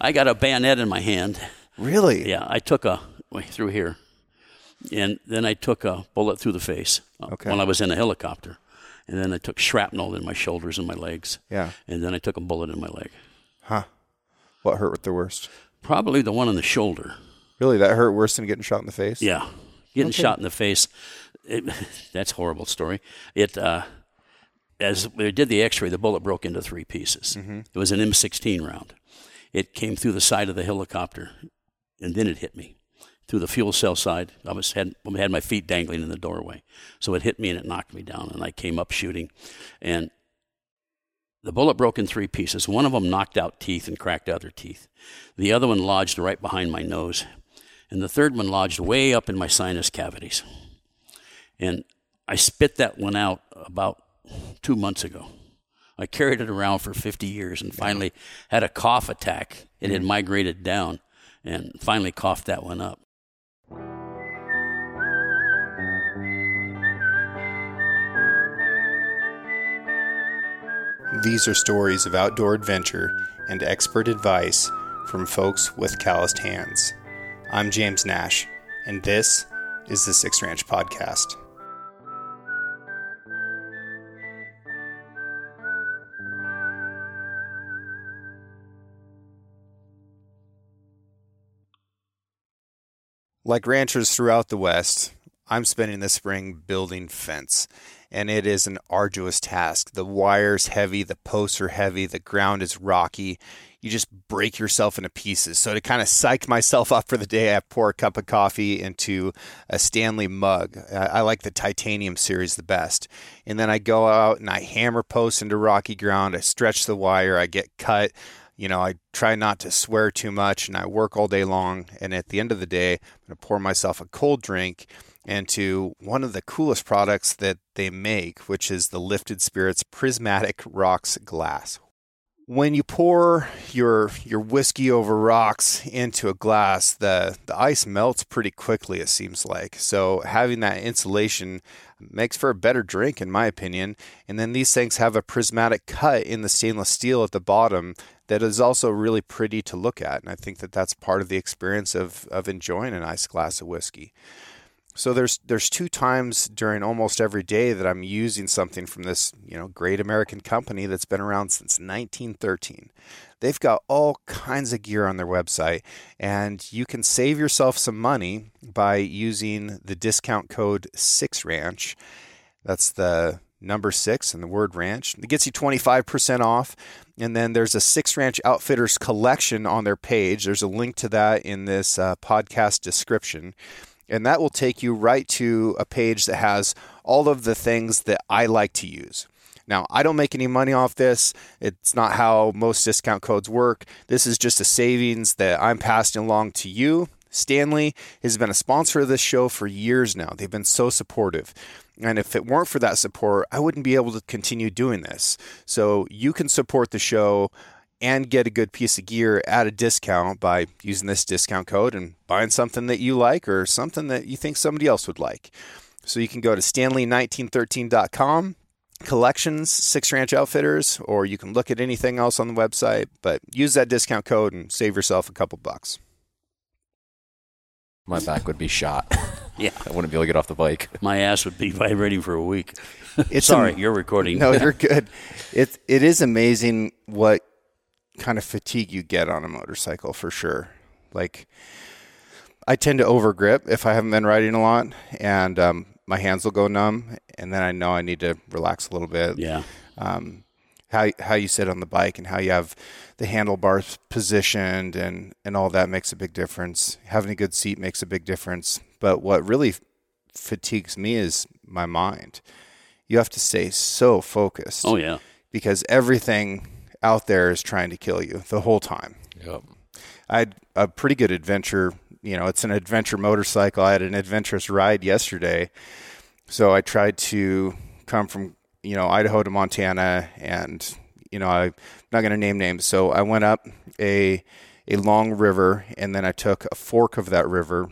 I got a bayonet in my hand. Really? Yeah, I took a through here, and then I took a bullet through the face uh, Okay. when I was in a helicopter, and then I took shrapnel in my shoulders and my legs. Yeah. and then I took a bullet in my leg. Huh. What hurt the worst? Probably the one in the shoulder. Really, that hurt worse than getting shot in the face? Yeah, getting Okay. shot in the face. It, that's horrible story. It uh, as we did the X-ray, the bullet broke into three pieces. Mm-hmm. It was an M16 round. It came through the side of the helicopter, and then it hit me through the fuel cell side. I was had had my feet dangling in the doorway, so it hit me and it knocked me down, and I came up shooting, and the bullet broke in three pieces. One of them knocked out teeth and cracked other teeth. The other one lodged right behind my nose, and the third one lodged way up in my sinus cavities. And I spit that one out about two months ago. I carried it around for 50 years and finally had a cough attack. It had mm-hmm. migrated down and finally coughed that one up. These are stories of outdoor adventure and expert advice from folks with calloused hands. I'm James Nash, and this is the Six Ranch Podcast. Like ranchers throughout the West, I'm spending the spring building fence, and it is an arduous task. The wire's heavy, the posts are heavy, the ground is rocky. You just break yourself into pieces. So, to kind of psych myself up for the day, I pour a cup of coffee into a Stanley mug. I like the titanium series the best. And then I go out and I hammer posts into rocky ground. I stretch the wire, I get cut you know, I try not to swear too much and I work all day long. And at the end of the day, I'm going to pour myself a cold drink into one of the coolest products that they make, which is the Lifted Spirits Prismatic Rocks Glass. When you pour your your whiskey over rocks into a glass, the, the ice melts pretty quickly, it seems like. So having that insulation makes for a better drink, in my opinion. And then these things have a prismatic cut in the stainless steel at the bottom that is also really pretty to look at. And I think that that's part of the experience of, of enjoying a nice glass of whiskey. So there's there's two times during almost every day that I'm using something from this you know great American company that's been around since 1913. They've got all kinds of gear on their website, and you can save yourself some money by using the discount code Six Ranch. That's the number six and the word ranch. It gets you 25% off. And then there's a Six Ranch Outfitters collection on their page. There's a link to that in this uh, podcast description. And that will take you right to a page that has all of the things that I like to use. Now, I don't make any money off this. It's not how most discount codes work. This is just a savings that I'm passing along to you. Stanley has been a sponsor of this show for years now. They've been so supportive. And if it weren't for that support, I wouldn't be able to continue doing this. So you can support the show and get a good piece of gear at a discount by using this discount code and buying something that you like or something that you think somebody else would like. So you can go to stanley1913.com, collections, Six Ranch Outfitters, or you can look at anything else on the website, but use that discount code and save yourself a couple bucks. My back would be shot. Yeah. I wouldn't be able to get off the bike. My ass would be vibrating for a week. It's Sorry, am- you're recording. No, you're good. It it is amazing what kind of fatigue you get on a motorcycle for sure. Like I tend to overgrip if I haven't been riding a lot, and um, my hands will go numb, and then I know I need to relax a little bit. Yeah. Um, how how you sit on the bike and how you have the handlebars positioned and and all that makes a big difference. Having a good seat makes a big difference. But what really fatigues me is my mind. You have to stay so focused Oh yeah. because everything out there is trying to kill you the whole time. Yep. I had a pretty good adventure. You know, it's an adventure motorcycle. I had an adventurous ride yesterday. So I tried to come from, you know, Idaho to Montana and, you know, I'm not going to name names. So I went up a, a long river and then I took a fork of that river.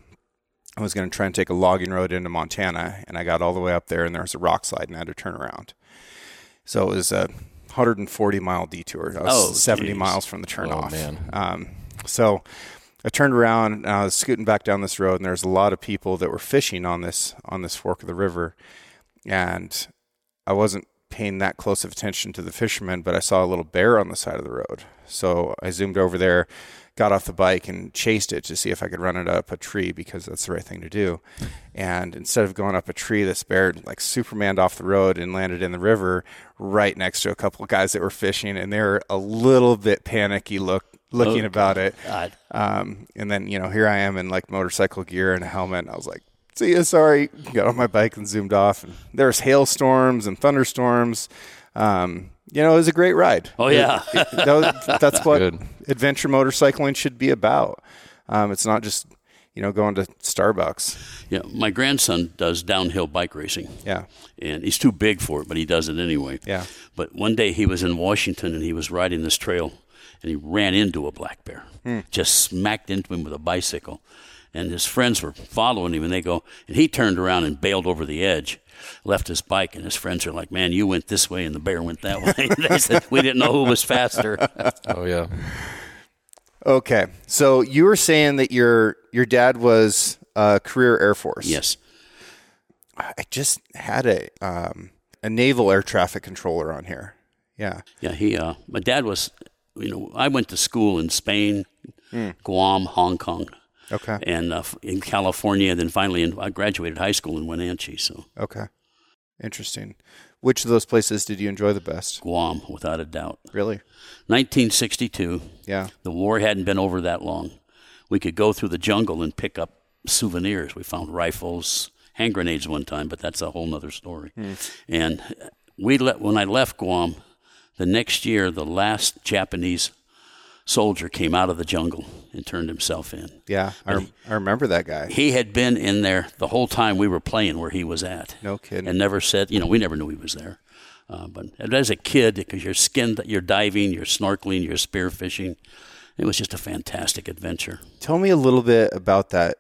I was going to try and take a logging road into Montana and I got all the way up there and there was a rock slide and I had to turn around. So it was a 140 mile detour. I was Oh, 70 geez. miles from the turnoff. Oh, man. Um, So I turned around and I was scooting back down this road, and there's a lot of people that were fishing on this on this fork of the river, and I wasn't paying that close of attention to the fishermen, but I saw a little bear on the side of the road. So I zoomed over there, got off the bike, and chased it to see if I could run it up a tree because that's the right thing to do. And instead of going up a tree, this bear like Supermaned off the road and landed in the river right next to a couple of guys that were fishing, and they were a little bit panicky look looking Oh, about it. Um, and then you know here I am in like motorcycle gear and a helmet. And I was like, "See ya, sorry." Got on my bike and zoomed off. And there was hailstorms and thunderstorms. Um, you know, it was a great ride. Oh, yeah. It- it- that was- that's what Good. adventure motorcycling should be about. Um, it's not just you know going to Starbucks. Yeah, my grandson does downhill bike racing. Yeah, and he's too big for it, but he does it anyway. Yeah. But one day he was in Washington and he was riding this trail, and he ran into a black bear, just smacked into him with a bicycle, and his friends were following him, and they go, and he turned around and bailed over the edge. Left his bike, and his friends are like, "Man, you went this way, and the bear went that way." they said, "We didn't know who was faster." Oh yeah. Okay, so you were saying that your your dad was a career Air Force. yes, I just had a um, a naval air traffic controller on here. Yeah. yeah. He, uh, my dad was, you know, I went to school in Spain, Guam, Hong Kong. Okay. and uh, in California. Then finally, in, I graduated high school in Wenatchee, so Okay. Interesting. Which of those places did you enjoy the best? Guam, without a doubt. Really? 1962. Yeah. The war hadn't been over that long. We could go through the jungle and pick up souvenirs. We found rifles, hand grenades one time, but that's a whole nother story. And we let when I left Guam, the next year, the last Japanese soldier came out of the jungle and turned himself in. Yeah. I, rem- I remember that guy. He had been in there the whole time we were playing where he was at. No kidding. And never said, you know, we never knew he was there. Uh, but as a kid, because you're skinned, you're diving, you're snorkeling, you're spearfishing, it was just a fantastic adventure. Tell me a little bit about that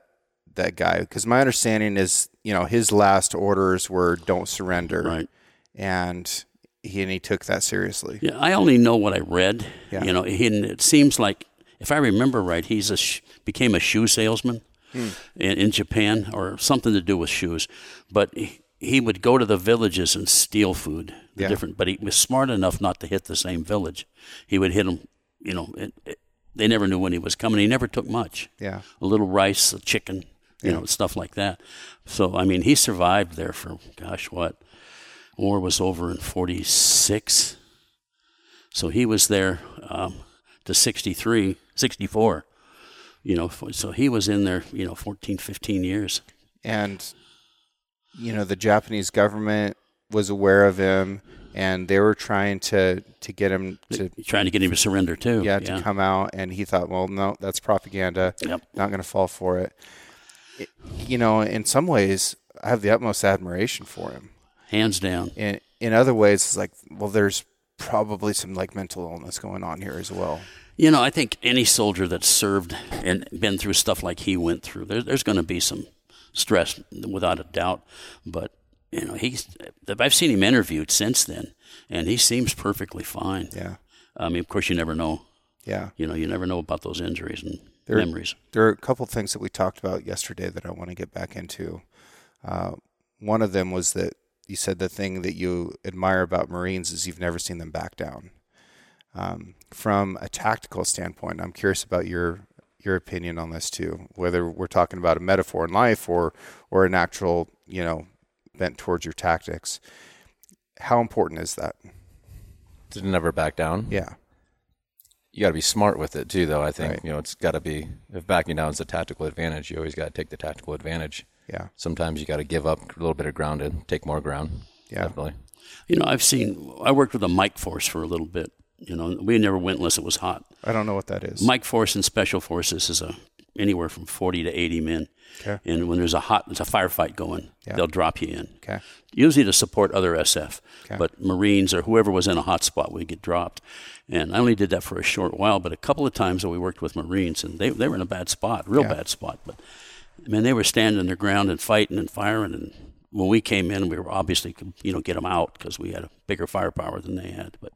that guy because my understanding is, you know, his last orders were don't surrender. Right. And he and he took that seriously. Yeah, I only know what I read. Yeah. You know, he, and it seems like, if I remember right, he's a sh- became a shoe salesman Hmm. in, in Japan or something to do with shoes. But he, he would go to the villages and steal food. The Yeah. different, but he was smart enough not to hit the same village. He would hit them. You know, it, it, they never knew when he was coming. He never took much. Yeah. A little rice, a chicken, you know, stuff like that. So I mean, he survived there for gosh, what? War was over in '46. So he was there um, to 63, 64. You know, so he was in there, you know, 14, 15 years. and you know the Japanese government was aware of him, and they were trying to to get him to Trying to get him to surrender too. yeah to come out, and he thought, well, no, that's propaganda. Yep. Not going to fall for it. It- You know, in some ways, I have the utmost admiration for him. Hands down. In in other ways, it's like, well, there's probably some like mental illness going on here as well. You know, I think any soldier that's served and been through stuff like he went through, there, there's going to be some stress without a doubt. But you know, he's I've seen him interviewed since then, and he seems perfectly fine. Yeah, I mean, of course, you never know. yeah. You know, you never know about those injuries and There- memories. There are a couple things that we talked about yesterday that I want to get back into. Uh, one of them was that you said the thing that you admire about Marines is you've never seen them back down. Um, from a tactical standpoint, I'm curious about your your opinion on this too. Whether we're talking about a metaphor in life or or an actual, you know, bent towards your tactics. How important is that? To never back down. Yeah, You got to be smart with it too, though. I think Right. you know it's got to be. If backing down is a tactical advantage, you always got to take the tactical advantage. Yeah, Sometimes you got to give up a little bit of ground and take more ground. Yeah. Definitely. You know, I've seen. I worked with a Mike Force for a little bit. You know, we never went unless it was hot. I don't know what that is. Mike Force and Special Forces is a anywhere from forty to eighty men. Okay. And when there's a hot, there's a firefight going, Yeah. they'll drop you in. Okay. Usually to support other SF, Okay. but Marines or whoever was in a hot spot would get dropped. And I only did that for a short while, but a couple of times that we worked with Marines, and they they were in a bad spot, real Yeah. bad spot. But I mean, they were standing their ground and fighting and firing. And when we came in, we were obviously could, you know get them out because we had a bigger firepower than they had. But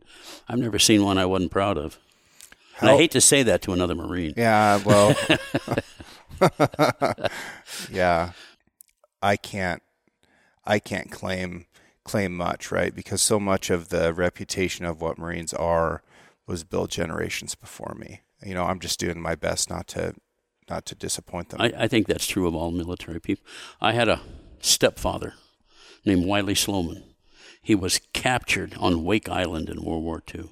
I've never seen one I wasn't proud of. And I hate to say that to another Marine. Yeah, well, yeah, I can't, I can't claim claim much, right? Because so much of the reputation of what Marines are was built generations before me. You know, I'm just doing my best not to not to disappoint them. I, I think that's true of all military people. I had a stepfather named Wiley Sloman. He was captured on Wake Island in World War II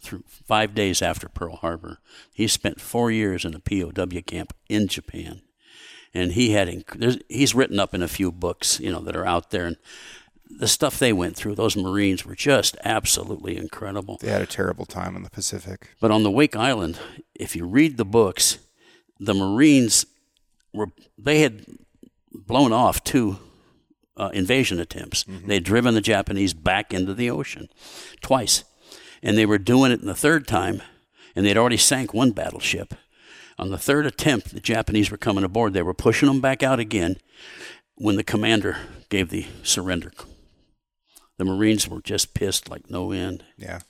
through five days after Pearl Harbor. He spent four years in a POW camp in Japan, and he had he's written up in a few books, you know, that are out there, and the stuff they went through. Those Marines were just absolutely incredible. they had a terrible time in the Pacific. But on the Wake Island, if you read the books, the Marines were they had blown off two uh, invasion attempts. They had driven the Japanese back into the ocean twice, and they were doing it in the third time, and they'd already sank one battleship. On the third attempt, the Japanese were coming aboard. They were pushing them back out again when the commander gave the surrender. The Marines were just pissed like no end. Yeah,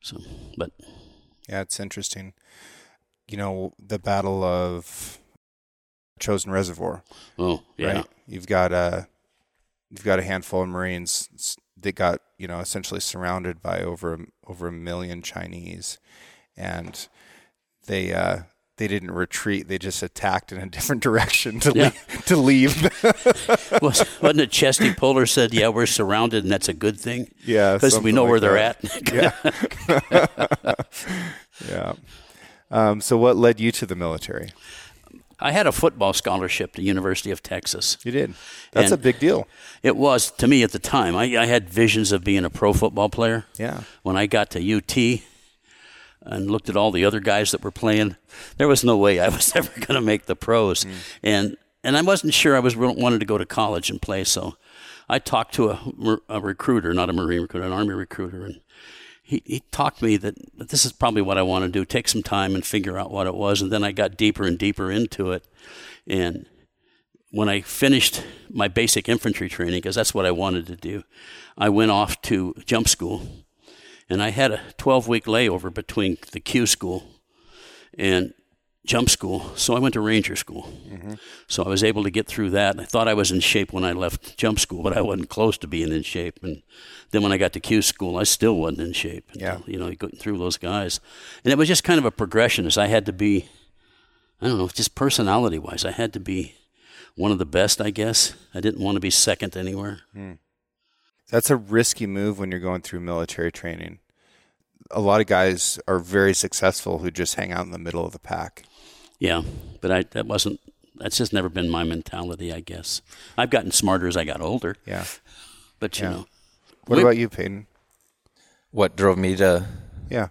So, but yeah, it's interesting. You know, the Battle of Chosin Reservoir. oh yeah. right? You've got a you've got a handful of Marines that got you know essentially surrounded by over a- over a million Chinese, and they uh, they didn't retreat; they just attacked in a different direction to Yeah. leave, to leave. Was, wasn't it Chesty Puller said, "Yeah, we're surrounded, and that's a good thing yeah, because we know like where they're at." Yeah, yeah. Um, so, what led you to the military? I had a football scholarship to the University of Texas. You did. That's And- a big deal. It was to me at the time. I, I had visions of being a pro football player. Yeah. When I got to UT and looked at all the other guys that were playing, there was no way I was ever going to make the pros. And and I wasn't sure I was wanted to go to college and play. So I talked to a, a recruiter, not a Marine recruiter, an Army recruiter, and he, he talked me that, that this is probably what I want to do. Take some time and figure out what it was. And then I got deeper and deeper into it. And when I finished my basic infantry training, because that's what I wanted to do, I went off to jump school. And I had a 12 week layover between the Q school and jump school. So I went to ranger school. Mm-hmm. So I was able to get through that. I thought I was in shape when I left jump school, but I wasn't close to being in shape. And then when I got to Q school, I still wasn't in shape. Yeah. You know, going through those guys. And it was just kind of a progression as I had to be, I don't know, just personality wise, I had to be one of the best, I guess. I didn't want to be second anywhere. Hmm. That's a risky move when you're going through military training. A lot of guys are very successful who just hang out in the middle of the pack. Yeah, but I that wasn't. That's just never been my mentality. I guess I've gotten smarter as I got older. Yeah. But you Yeah. know, What We- about you, Payden? What drove me to? Yeah.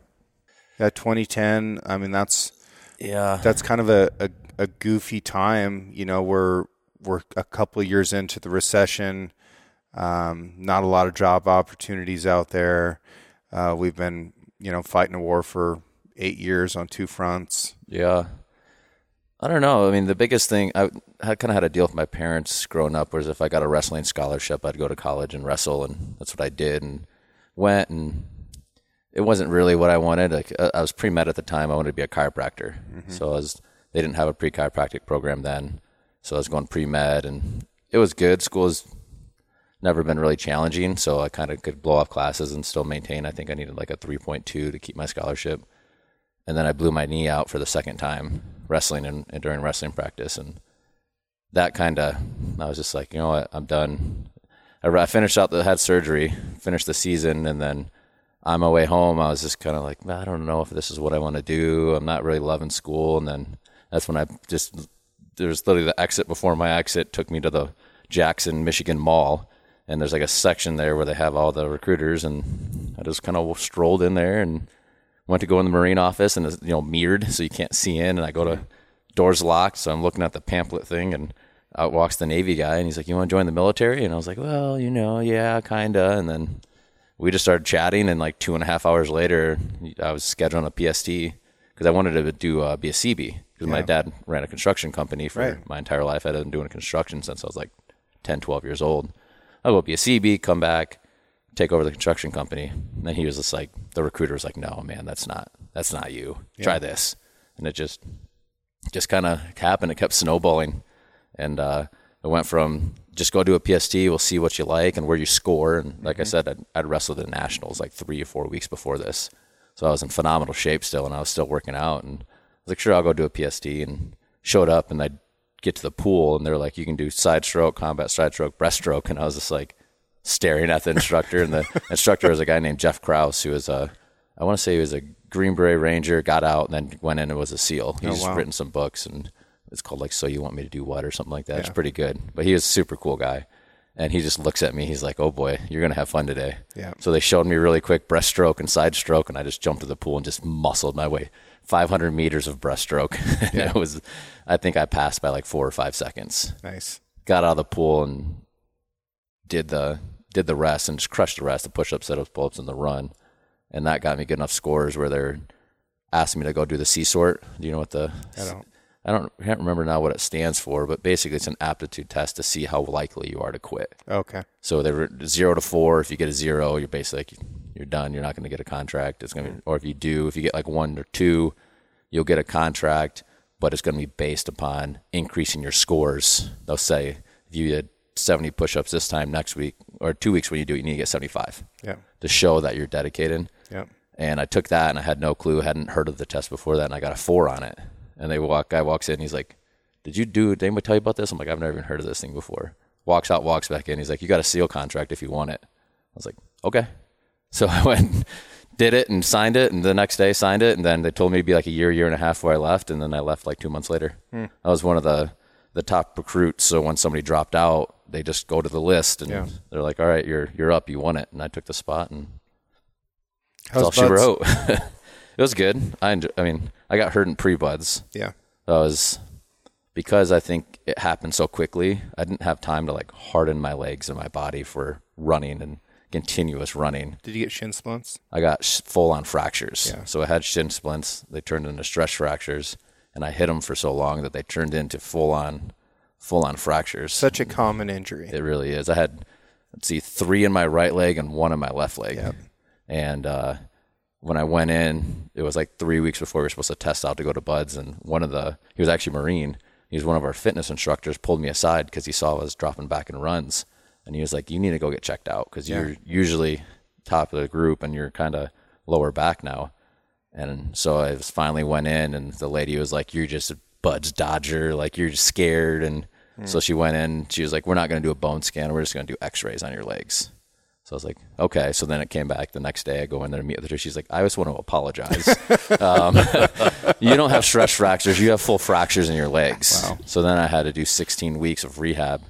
Yeah, 2010. I mean, that's Yeah, that's kind of a, a, a goofy time. You know, we're we're a couple of years into the recession. Um, not a lot of job opportunities out there. Uh, we've been, you know, fighting a war for eight years on two fronts. Yeah. I don't know. I mean, the biggest thing I had kind of had a deal with my parents growing up was if I got a wrestling scholarship, I'd go to college and wrestle, and that's what I did and went. And it wasn't really what I wanted. Like I was pre med at the time. I wanted to be a chiropractor, mm-hmm. so I was. They didn't have a pre chiropractic program then, so I was going pre med, and it was good. School's never been really challenging, so I kind of could blow off classes and still maintain. I think I needed like a three point two to keep my scholarship and then I blew my knee out for the second time wrestling and, and during wrestling practice, and that kind of I was just like, you know what, I'm done. I, I finished out the had surgery, finished the season, and then on my way home, I was just kind of like, I don't know if this is what I want to do. I'm not really loving school, and then that's when I just there was literally the exit before my exit took me to the Jackson, Michigan Mall, and there's like a section there where they have all the recruiters, and I just kind of strolled in there and went to go in the marine office and it's you know mirrored so you can't see in and i go to doors locked so i'm looking at the pamphlet thing and out walks the navy guy and he's like you want to join the military? And i was like well you know yeah kinda and then we just started chatting and like two and a half hours later i was scheduled on a PST because i wanted to do uh, be a Seabee because my dad ran a construction company for Right. my entire life. I'd been doing construction since i was like 10 12 years old. I'll go be a Seabee come back take over the construction company. And then he was just like, the recruiter was like, no, man, that's not, that's not you. Try this, and it just just kind of happened. It kept snowballing, and uh, it went from just go do a PST. We'll see what you like and where you score. And like I said, I'd, I'd wrestled the nationals like three or four weeks before this, so I was in phenomenal shape still, and I was still working out. And I was like, sure, I'll go do a PST. And showed up, and I'd get to the pool, and they're like, you can do side stroke, combat side stroke, breaststroke, and I was just like staring at the instructor, and the instructor was a guy named Jeff Krause, who was a I want to say he was a Green Beret Ranger, got out, and then went in and was a SEAL. He's oh, wow. written some books, and it's called like "So You Want Me to Do What" or something like that. It's pretty good. But he was a super cool guy, and he just looks at me. He's like, "Oh boy, you're gonna have fun today." Yeah. So they showed me really quick breaststroke and side stroke, and I just jumped to the pool and just muscled my way 500 meters of breaststroke. and it was, I think I passed by like four or five seconds Nice. got out of the pool and did the did the rest and just crushed the rest, the push ups, sit ups, pull ups, and the run. And that got me good enough scores where they're asking me to go do the C-SORT. Do you know what the I don't. I don't I can't remember now what it stands for, but basically it's an aptitude test to see how likely you are to quit. Okay. So they were zero to four. If you get a zero, you're basically like, you're done. You're not going to get a contract. It's going to be, or if you do, if you get like one or two, you'll get a contract, but it's going to be based upon increasing your scores. They'll say if you did 70 push-ups this time next week or two weeks when you do it, you need to get 75 Yeah. to show that you're dedicated. Yeah. And I took that and I had no clue, hadn't heard of the test before that, and I got a four on it. And they walk, guy walks in, he's like, "Did you do? Did anybody tell you about this?" I'm like, "I've never even heard of this thing before." Walks out, walks back in. He's like, "You got a seal contract if you want it." I was like, "Okay." So I went, did it, and signed it, and the next day signed it, and then they told me to be like a year, year and a half before I left, and then I left like two months later. Hmm. I was one of the the top recruits. So when somebody dropped out, they just go to the list, and Yeah. they're like, "All right, you're you're up, you won it," and I took the spot, and that's all How's she wrote. it was good. I enjoy, I mean, I got hurt in pre BUD/S. Yeah. That was because I think it happened so quickly. I didn't have time to like harden my legs and my body for running and continuous running. Did you get shin splints? I got sh- full on fractures. Yeah. So I had shin splints. They turned into stress fractures, and I hit them for so long that they turned into full on, full on fractures. Such a common injury. It really is. I had, let's see, three in my right leg and one in my left leg. Yep. And uh, when I went in, it was like three weeks before we were supposed to test out to go to BUD/S. And one of the, he was actually Marine. He was one of our fitness instructors, pulled me aside because he saw I was dropping back in runs. And he was like, You need to go get checked out because you're usually top of the group and you're kind of lower back now. And so I was finally went in, and the lady was like, "You're just BUD/S Dodger, like you're just scared." And so she went in. She was like, "We're not going to do a bone scan. We're just going to do X-rays on your legs." So I was like, "Okay." So then it came back the next day. I go in there to meet with her. She's like, "I just want to apologize. um, you don't have stress fractures. You have full fractures in your legs." Wow. So then I had to do 16 weeks of rehab.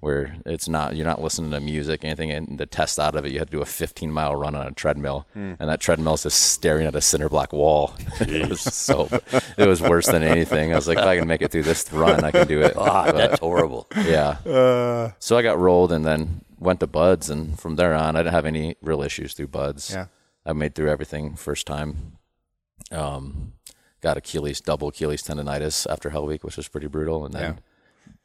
Where it's not, you're not listening to music, anything, and the test out of it, you had to do a 15 mile run on a treadmill, and that treadmill is just staring at a cinder block wall. it was so, it was worse than anything. I was like, if I can make it through this run, I can do it. Ah, But, that's horrible. yeah. Uh, So I got rolled and then went to BUD/S, and from there on, I didn't have any real issues through BUD/S. Yeah. I made through everything first time. Um, got Achilles, double Achilles tendonitis after Hell Week, which was pretty brutal, and then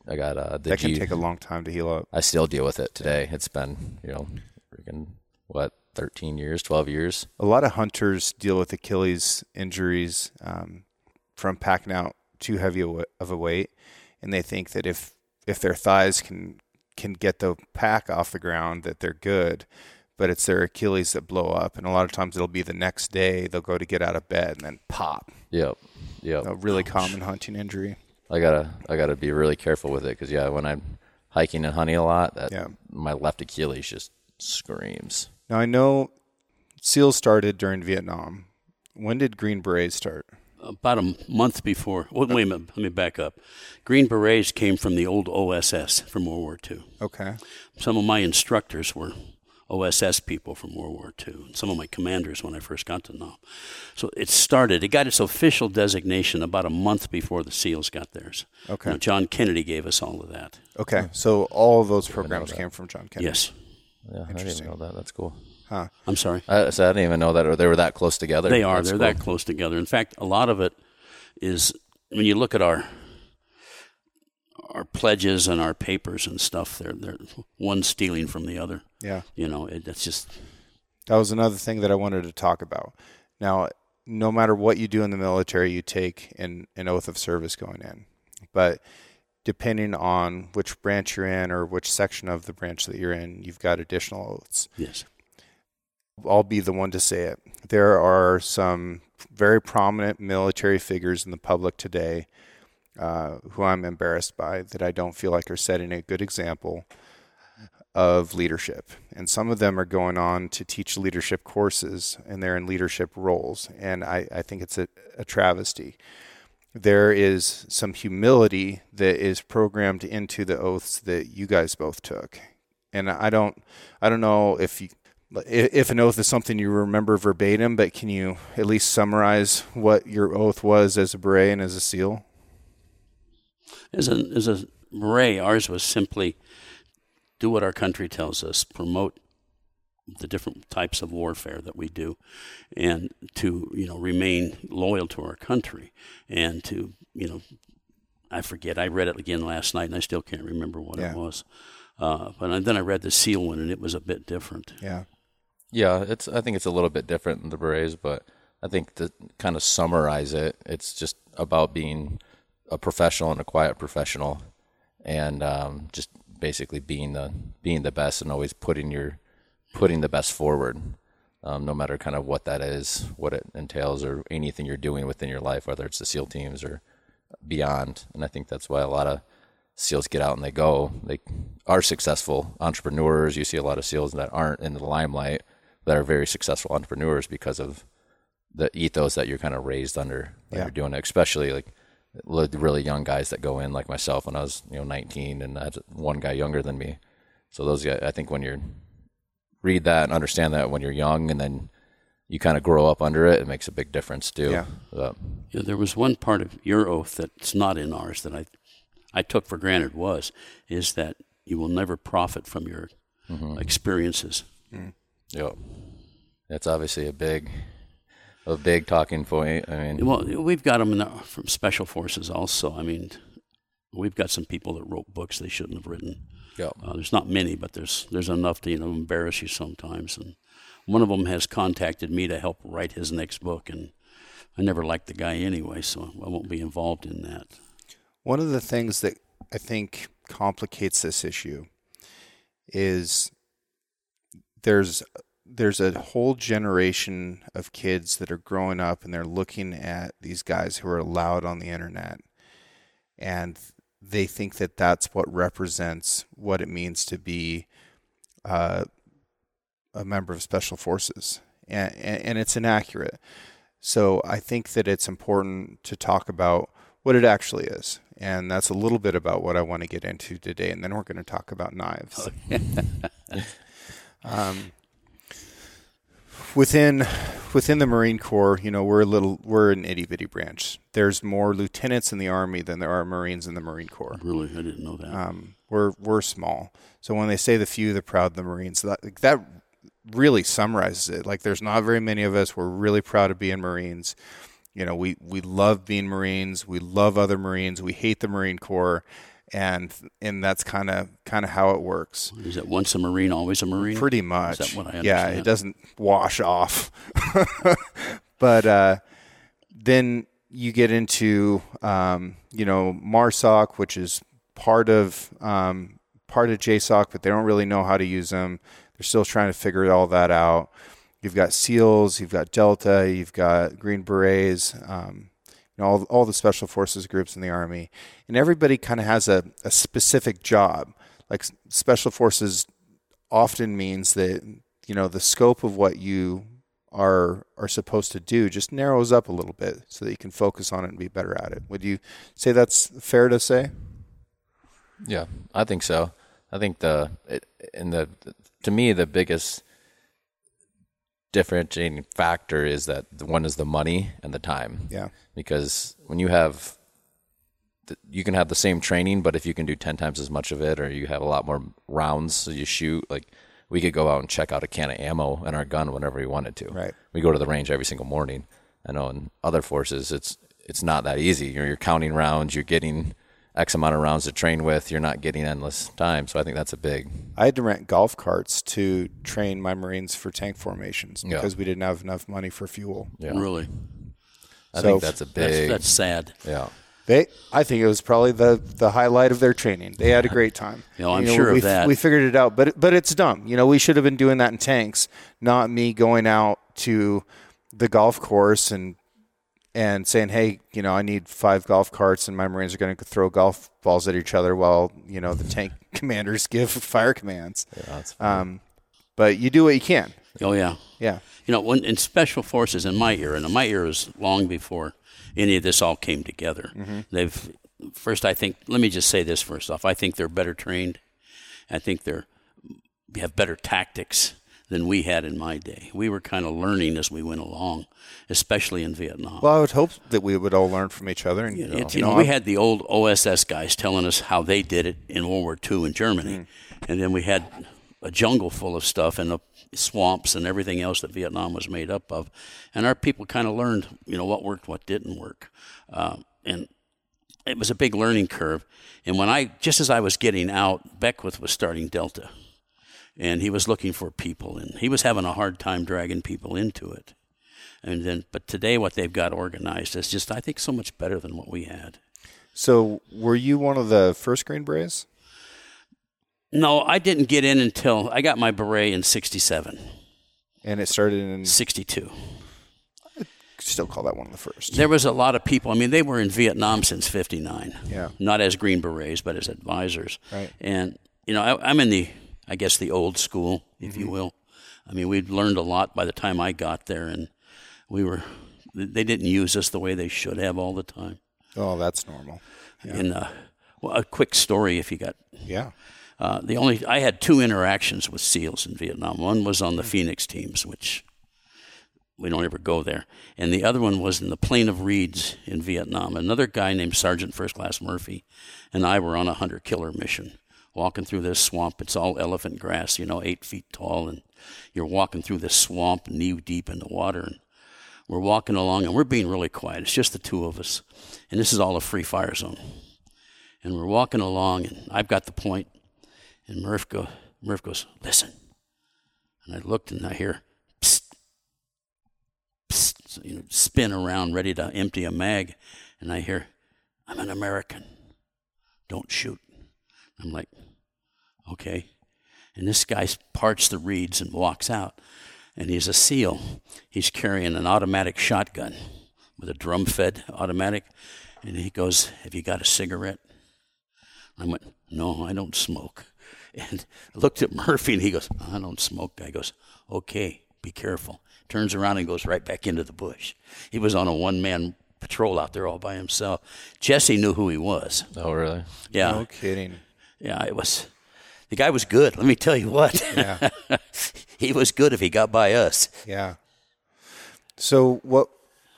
I got uh, the that can G- take a long time to heal up. I still deal with it today. It's been, you know, freaking what, 13 years, 12 years. A lot of hunters deal with Achilles injuries um, from packing out too heavy of a weight, and they think that if if their thighs can can get the pack off the ground, that they're good. But it's their Achilles that blow up, and a lot of times it'll be the next day they'll go to get out of bed and then pop. Yep. Yep. A really common hunting injury. I gotta, I gotta be really careful with it because yeah, when I'm hiking and hunting a lot, that Yeah. my left Achilles just screams. Now I know SEALs started during Vietnam. When did Green Berets start? About a month before. Wait, wait a minute. Let me back up. Green Berets came from the old OSS from World War II. Okay. Some of my instructors were OSS people from World War II, and some of my commanders when I first got to Nam. So it started, it got its official designation about a month before the SEALs got theirs. Okay. You know, John Kennedy gave us all of that. Okay. So all of those programs came from John Kennedy. Yes. Yeah, I didn't Interesting. even know that. That's cool. Huh. I'm sorry. I, so I didn't even know that or they were that close together. They are. That's They're cool. that close together. In fact, a lot of it is when you look at our our pledges and our papers and stuff. They're they're one stealing from the other. Yeah. You know, it, it's just That was another thing that I wanted to talk about. Now, no matter what you do in the military, you take an, an oath of service going in. But depending on which branch you're in or which section of the branch that you're in, you've got additional oaths. Yes. I'll be the one to say it. There are some very prominent military figures in the public today uh, who I'm embarrassed by that I don't feel like are setting a good example of leadership. And some of them are going on to teach leadership courses and they're in leadership roles. And I, I think it's a, a travesty. There is some humility that is programmed into the oaths that you guys both took. And I don't I don't know if you if an oath is something you remember verbatim, but can you at least summarize what your oath was as a beret and as a SEAL? As a as a beret, ours was simply do what our country tells us, promote the different types of warfare that we do, and to you know remain loyal to our country, and to you know, I forget. I read it again last night, and I still can't remember what Yeah. it was. Uh, but then I read the SEAL one, and it was a bit different. Yeah. Yeah, it's. I think it's a little bit different than the berets, but I think to kind of summarize it, it's just about being a professional and a quiet professional, and um, just basically being the being the best and always putting your putting the best forward, um, no matter kind of what that is, what it entails, or anything you're doing within your life, whether it's the SEAL teams or beyond. And I think that's why a lot of SEALs get out and they go. They are successful entrepreneurs. You see a lot of SEALs that aren't in the limelight that are very successful entrepreneurs because of the ethos that you're kind of raised under when Yeah. you're doing it. Especially like li- really young guys that go in, like myself when I was you know 19, and I had one guy younger than me. So those guys, I think when you read that and understand that when you're young, and then you kind of grow up under it, it makes a big difference too. Yeah. But, Yeah, there was one part of your oath that's not in ours that I, I took for granted was is that you will never profit from your mm-hmm. experiences. Mm. yeah, that's obviously a big, a big talking point. I mean, Well, we've got them in the, from special forces also. I mean, we've got some people that wrote books they shouldn't have written. yeah. Uh, there's not many, but there's there's enough to you know embarrass you sometimes. And one of them has contacted me to help write his next book, and I never liked the guy anyway, so I won't be involved in that. One of the things that I think complicates this issue is there's there's a whole generation of kids that are growing up and they're looking at these guys who are loud on the internet. And they think that that's what represents what it means to be uh, a member of special forces. And, and, it's inaccurate. So i think that it's important to talk about what it actually is. And that's a little bit about what i want to get into today and then we're going to talk about knives. Um, within within the Marine Corps, you know, we're a little we're an itty bitty branch. There's more lieutenants in the Army than there are Marines in the Marine Corps. Really, I didn't know that. Um, we're we're small. So when they say the few, the proud, the Marines, that like, that really summarizes it. Like there's not very many of us. We're really proud of being Marines. You know, we we love being Marines. We love other Marines. We hate the Marine Corps, and and that's kind of kind of how it works. Is it once a Marine, always a Marine? Pretty much. Is that what I yeah, it doesn't wash off. but uh, then you get into um, you know MARSOC, which is part of um, part of JSOC, but they don't really know how to use them. They're still trying to figure all that out. You've got SEALs, you've got Delta, you've got Green Berets, um, you know, all, all the special forces groups in the Army, and everybody kind of has a, a specific job. Like special forces often means that you know the scope of what you are are supposed to do just narrows up a little bit so that you can focus on it and be better at it. Would you say that's fair to say? Yeah, I think so. I think the it, the to me the biggest differentiating factor is that the one is the money and the time. Yeah. Because when you have the- you can have the same training, but if you can do 10 times as much of it or you have a lot more rounds so you shoot like we could go out and check out a can of ammo and our gun whenever we wanted to. Right. We go to the range every single morning. I know in other forces it's it's not that easy. You're, you're counting rounds, you're getting X amount of rounds to train with, you're not getting endless time. So I think that's a big I had to rent golf carts to train my Marines for tank formations Yeah. because we didn't have enough money for fuel. yeah. Really? I So- think that's a big. that's sad. yeah. They, I think it was probably the the highlight of their training. They had a great time. You know, I'm sure of we, that. We figured it out, but but it's dumb. You know, we should have been doing that in tanks, not me going out to the golf course and and saying, hey, you know, I need five golf carts, and my Marines are going to throw golf balls at each other while you know the tank commanders give fire commands. Yeah, Um, but you do what you can. Oh yeah. Yeah. You know, when in special forces in my era, and my era is long before any of this all came together. They've first, I think. Let me just say this first off. I think they're better trained. I think they're have better tactics than we had in my day. We were kind of learning as we went along, especially in Vietnam. Well, I would hope that we would all learn from each other. And you know, It- you know, we had the old OSS guys telling us how they did it in World War II in Germany, and then we had a jungle full of stuff and the swamps and everything else that Vietnam was made up of, and our people kind of learned, you know, what worked, what didn't work, uh, and it was a big learning curve. And when I, just as I was getting out, Beckwith was starting Delta, and he was looking for people, and he was having a hard time dragging people into it. And then, but today, what they've got organized is just, I think, so much better than what we had. So, were you one of the first Green Berets? No, I didn't get in until I got my beret in 67, And it started in. 62. Still call that one of the first. There was a lot of people. I mean, they were in Vietnam since 59. Yeah. Not as Green Berets, but as advisors. Right. And, you know, I, I'm in the, I guess, the old school, if Mm-hmm. you will. I mean, we'd learned a lot by the time I got there, and we were, they didn't use us the way they should have all the time. Oh, that's normal. And, uh, well, a quick story if you got Yeah. Uh, the only I had two interactions with SEALs in Vietnam. One was on the Phoenix teams, which we don't ever go there, and the other one was in the Plain of Reeds in Vietnam. Another guy named Sergeant First Class Murphy and I were on a hunter killer mission, walking through this swamp. It's all elephant grass, you know, eight feet tall, and you're walking through this swamp knee deep in the water, and we're walking along, and we're being really quiet. It's just the two of us, and this is all a free fire zone. And we're walking along, and I've got the point, and Murph, go, Murph goes, listen. And I looked and I hear, psst, psst, you know, spin around, ready to empty a mag. And I hear, I'm an American. Don't shoot. I'm like, okay. And this guy parts the reeds and walks out. And he's a SEAL. He's carrying an automatic shotgun with a drum fed automatic. And he goes, Have you got a cigarette? I went, No, I don't smoke. And I looked at Murphy and he goes, I don't smoke. Guy goes, Okay, be careful. Turns around and goes right back into the bush. He was on a one man patrol out there all by himself. Jesse knew who he was. Oh, really? Yeah. No kidding. Yeah, it was. The guy was good. Let me tell you what. Yeah. he was good if he got by us. Yeah. So what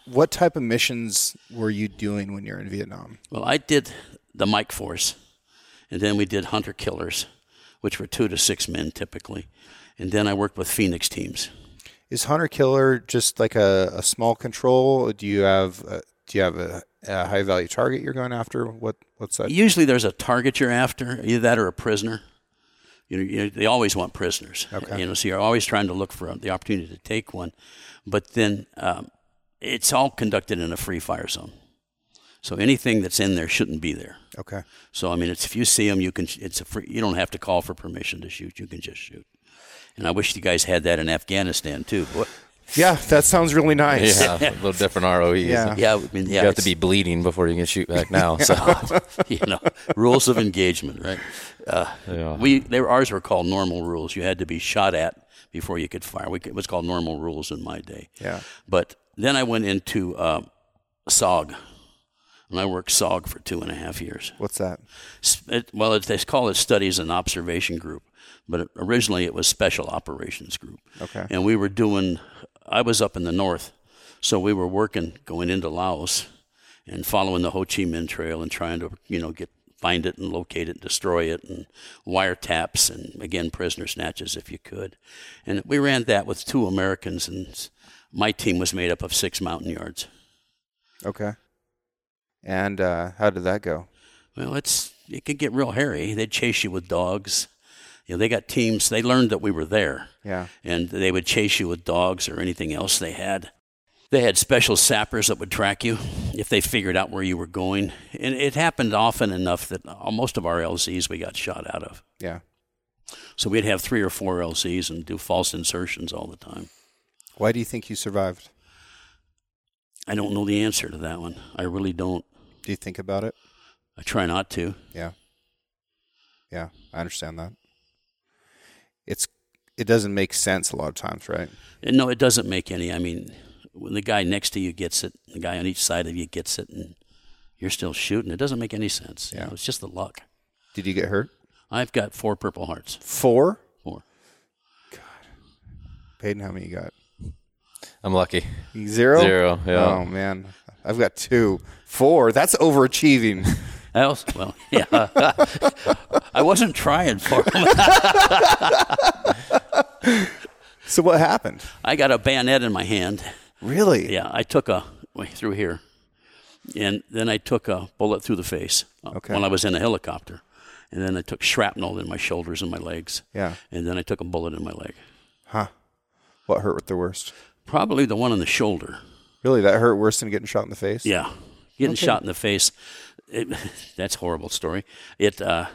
what type of missions were you doing when you're in Vietnam? Well, I did the Mike Force, and then we did Hunter Killers, which were two to six men typically, and then I worked with Phoenix teams. Is hunter killer just like a, a small control? Do you have a, do you have a, a high value target you're going after? What what's that? Usually, there's a target you're after, either that or a prisoner. You know, you know, they always want prisoners. Okay. You know, so you're always trying to look for the opportunity to take one, but then um, it's all conducted in a free fire zone. So anything that's in there shouldn't be there. Okay. So I mean, it's, if you see them, you can. It's a free. You don't have to call for permission to shoot. You can just shoot. And I wish you guys had that in Afghanistan too. Boy, Yeah, that sounds really nice. Yeah, a little different ROE. Yeah. yeah, I mean, yeah, you have to be bleeding before you can shoot back now. So you know, rules of engagement, right? Uh, Yeah. We they were, ours were called normal rules. You had to be shot at before you could fire. We, it was called normal rules in my day. Yeah. But then I went into um, SOG, and I worked SOG for two and a half years. What's that? It, well, it, they call it Studies and Observation Group, but it, originally it was Special Operations Group. Okay. And we were doing. I was up in the north, so we were working going into Laos and following the Ho Chi Minh Trail and trying to you know get find it and locate it, destroy it, and wiretaps and again prisoner snatches if you could. And we ran that with two Americans, and my team was made up of six Montagnards. Okay. And uh, how did that go? Well, it's it could get real hairy. They'd chase you with dogs. You know, they got teams. They learned that we were there, Yeah. and they would chase you with dogs or anything else they had. They had special sappers that would track you if they figured out where you were going. And it happened often enough that most of our LZs we got shot out of. Yeah. So we'd have three or four LZs and do false insertions all the time. Why do you think you survived? I don't know the answer to that one. I really don't. Do you think about it? I try not to. Yeah. Yeah, I understand that. It's it doesn't make sense a lot of times, right? No, it doesn't make any. I mean, when the guy next to you gets it, the guy on each side of you gets it, and you're still shooting, it doesn't make any sense. You Yeah. know, it's just the luck. Did you get hurt? I've got four Purple Hearts. Four. Four. Payden, how many you got? I'm lucky. Zero. Zero, yeah. Oh man, I've got two. Four. That's overachieving. I also, well, yeah. I wasn't trying for them. so what happened? I got a bayonet in my hand. Really? Yeah, I took a way through here, and then I took a bullet through the face uh, Okay. when I was in a helicopter, and then I took shrapnel in my shoulders and my legs, Yeah. and then I took a bullet in my leg. Huh. What hurt with the worst? Probably the one in the shoulder. Really, that hurt worse than getting shot in the face? Yeah, getting shot in the face. It, that's a horrible story. It uh,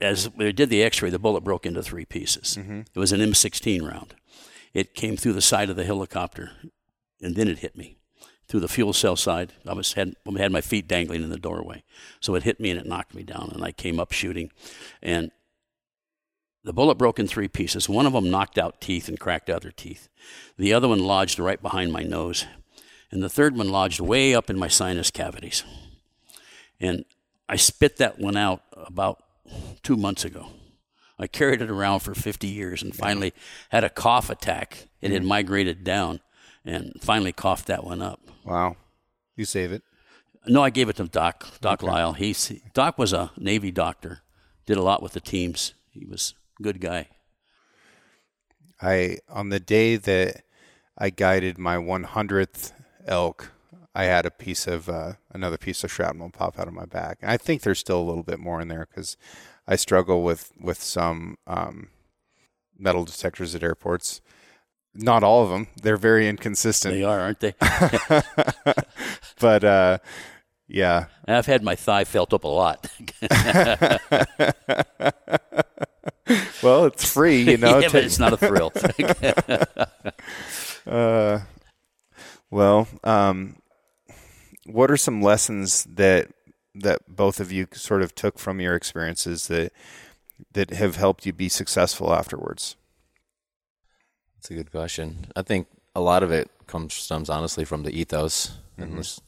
as we did the X-ray, the bullet broke into three pieces. It was an M16 round. It came through the side of the helicopter, and then it hit me through the fuel cell side. I was had had my feet dangling in the doorway, so it hit me and it knocked me down, and I came up shooting, and the bullet broke in three pieces. One of them knocked out teeth and cracked other teeth. The other one lodged right behind my nose, and the third one lodged way up in my sinus cavities. And I spit that one out about two months ago. I carried it around for 50 years and finally had a cough attack. It had mm. migrated down and finally coughed that one up. Wow. You save it. No, I gave it to Doc, Doc Lyle. He's, Doc was a Navy doctor, did a lot with the teams. He was a good guy. I on the day that I guided my 100th elk, I had a piece of uh, another piece of shrapnel pop out of my back, and I think there's still a little bit more in there because I struggle with with some um, metal detectors at airports. Not all of them; they're very inconsistent. They are, aren't they? But uh, yeah, I've had my thigh felt up a lot. well, it's free, you know. yeah, but it's not a thrill. Uh, well, um, what are some lessons that that both of you sort of took from your experiences that that have helped you be successful afterwards? That's a good question. I think a lot of it comes stems honestly from the ethos. And this,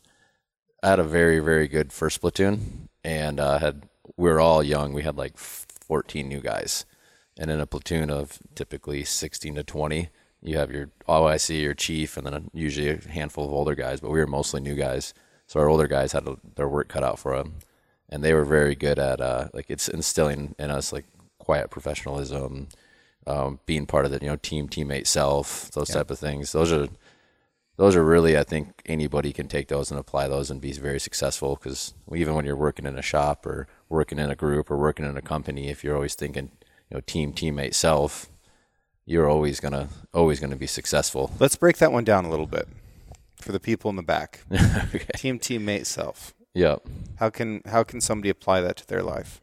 I had a very very good first platoon, and uh, had we were all young. We had like 14 new guys, and in a platoon of typically 16 to 20, you have your OIC, your chief, and then usually a handful of older guys. But we were mostly new guys, so our older guys had their work cut out for them, and they were very good at uh, like it's instilling in us like quiet professionalism, um, being part of the you know team teammate self those type of things. Those are those are really i think anybody can take those and apply those and be very successful. Because even when you're working in a shop or working in a group or working in a company if you're always thinking you know team teammate self you're always gonna always gonna be successful. Let's break that one down a little bit for the people in the back. Team teammate self. yep How can how can somebody apply that to their life?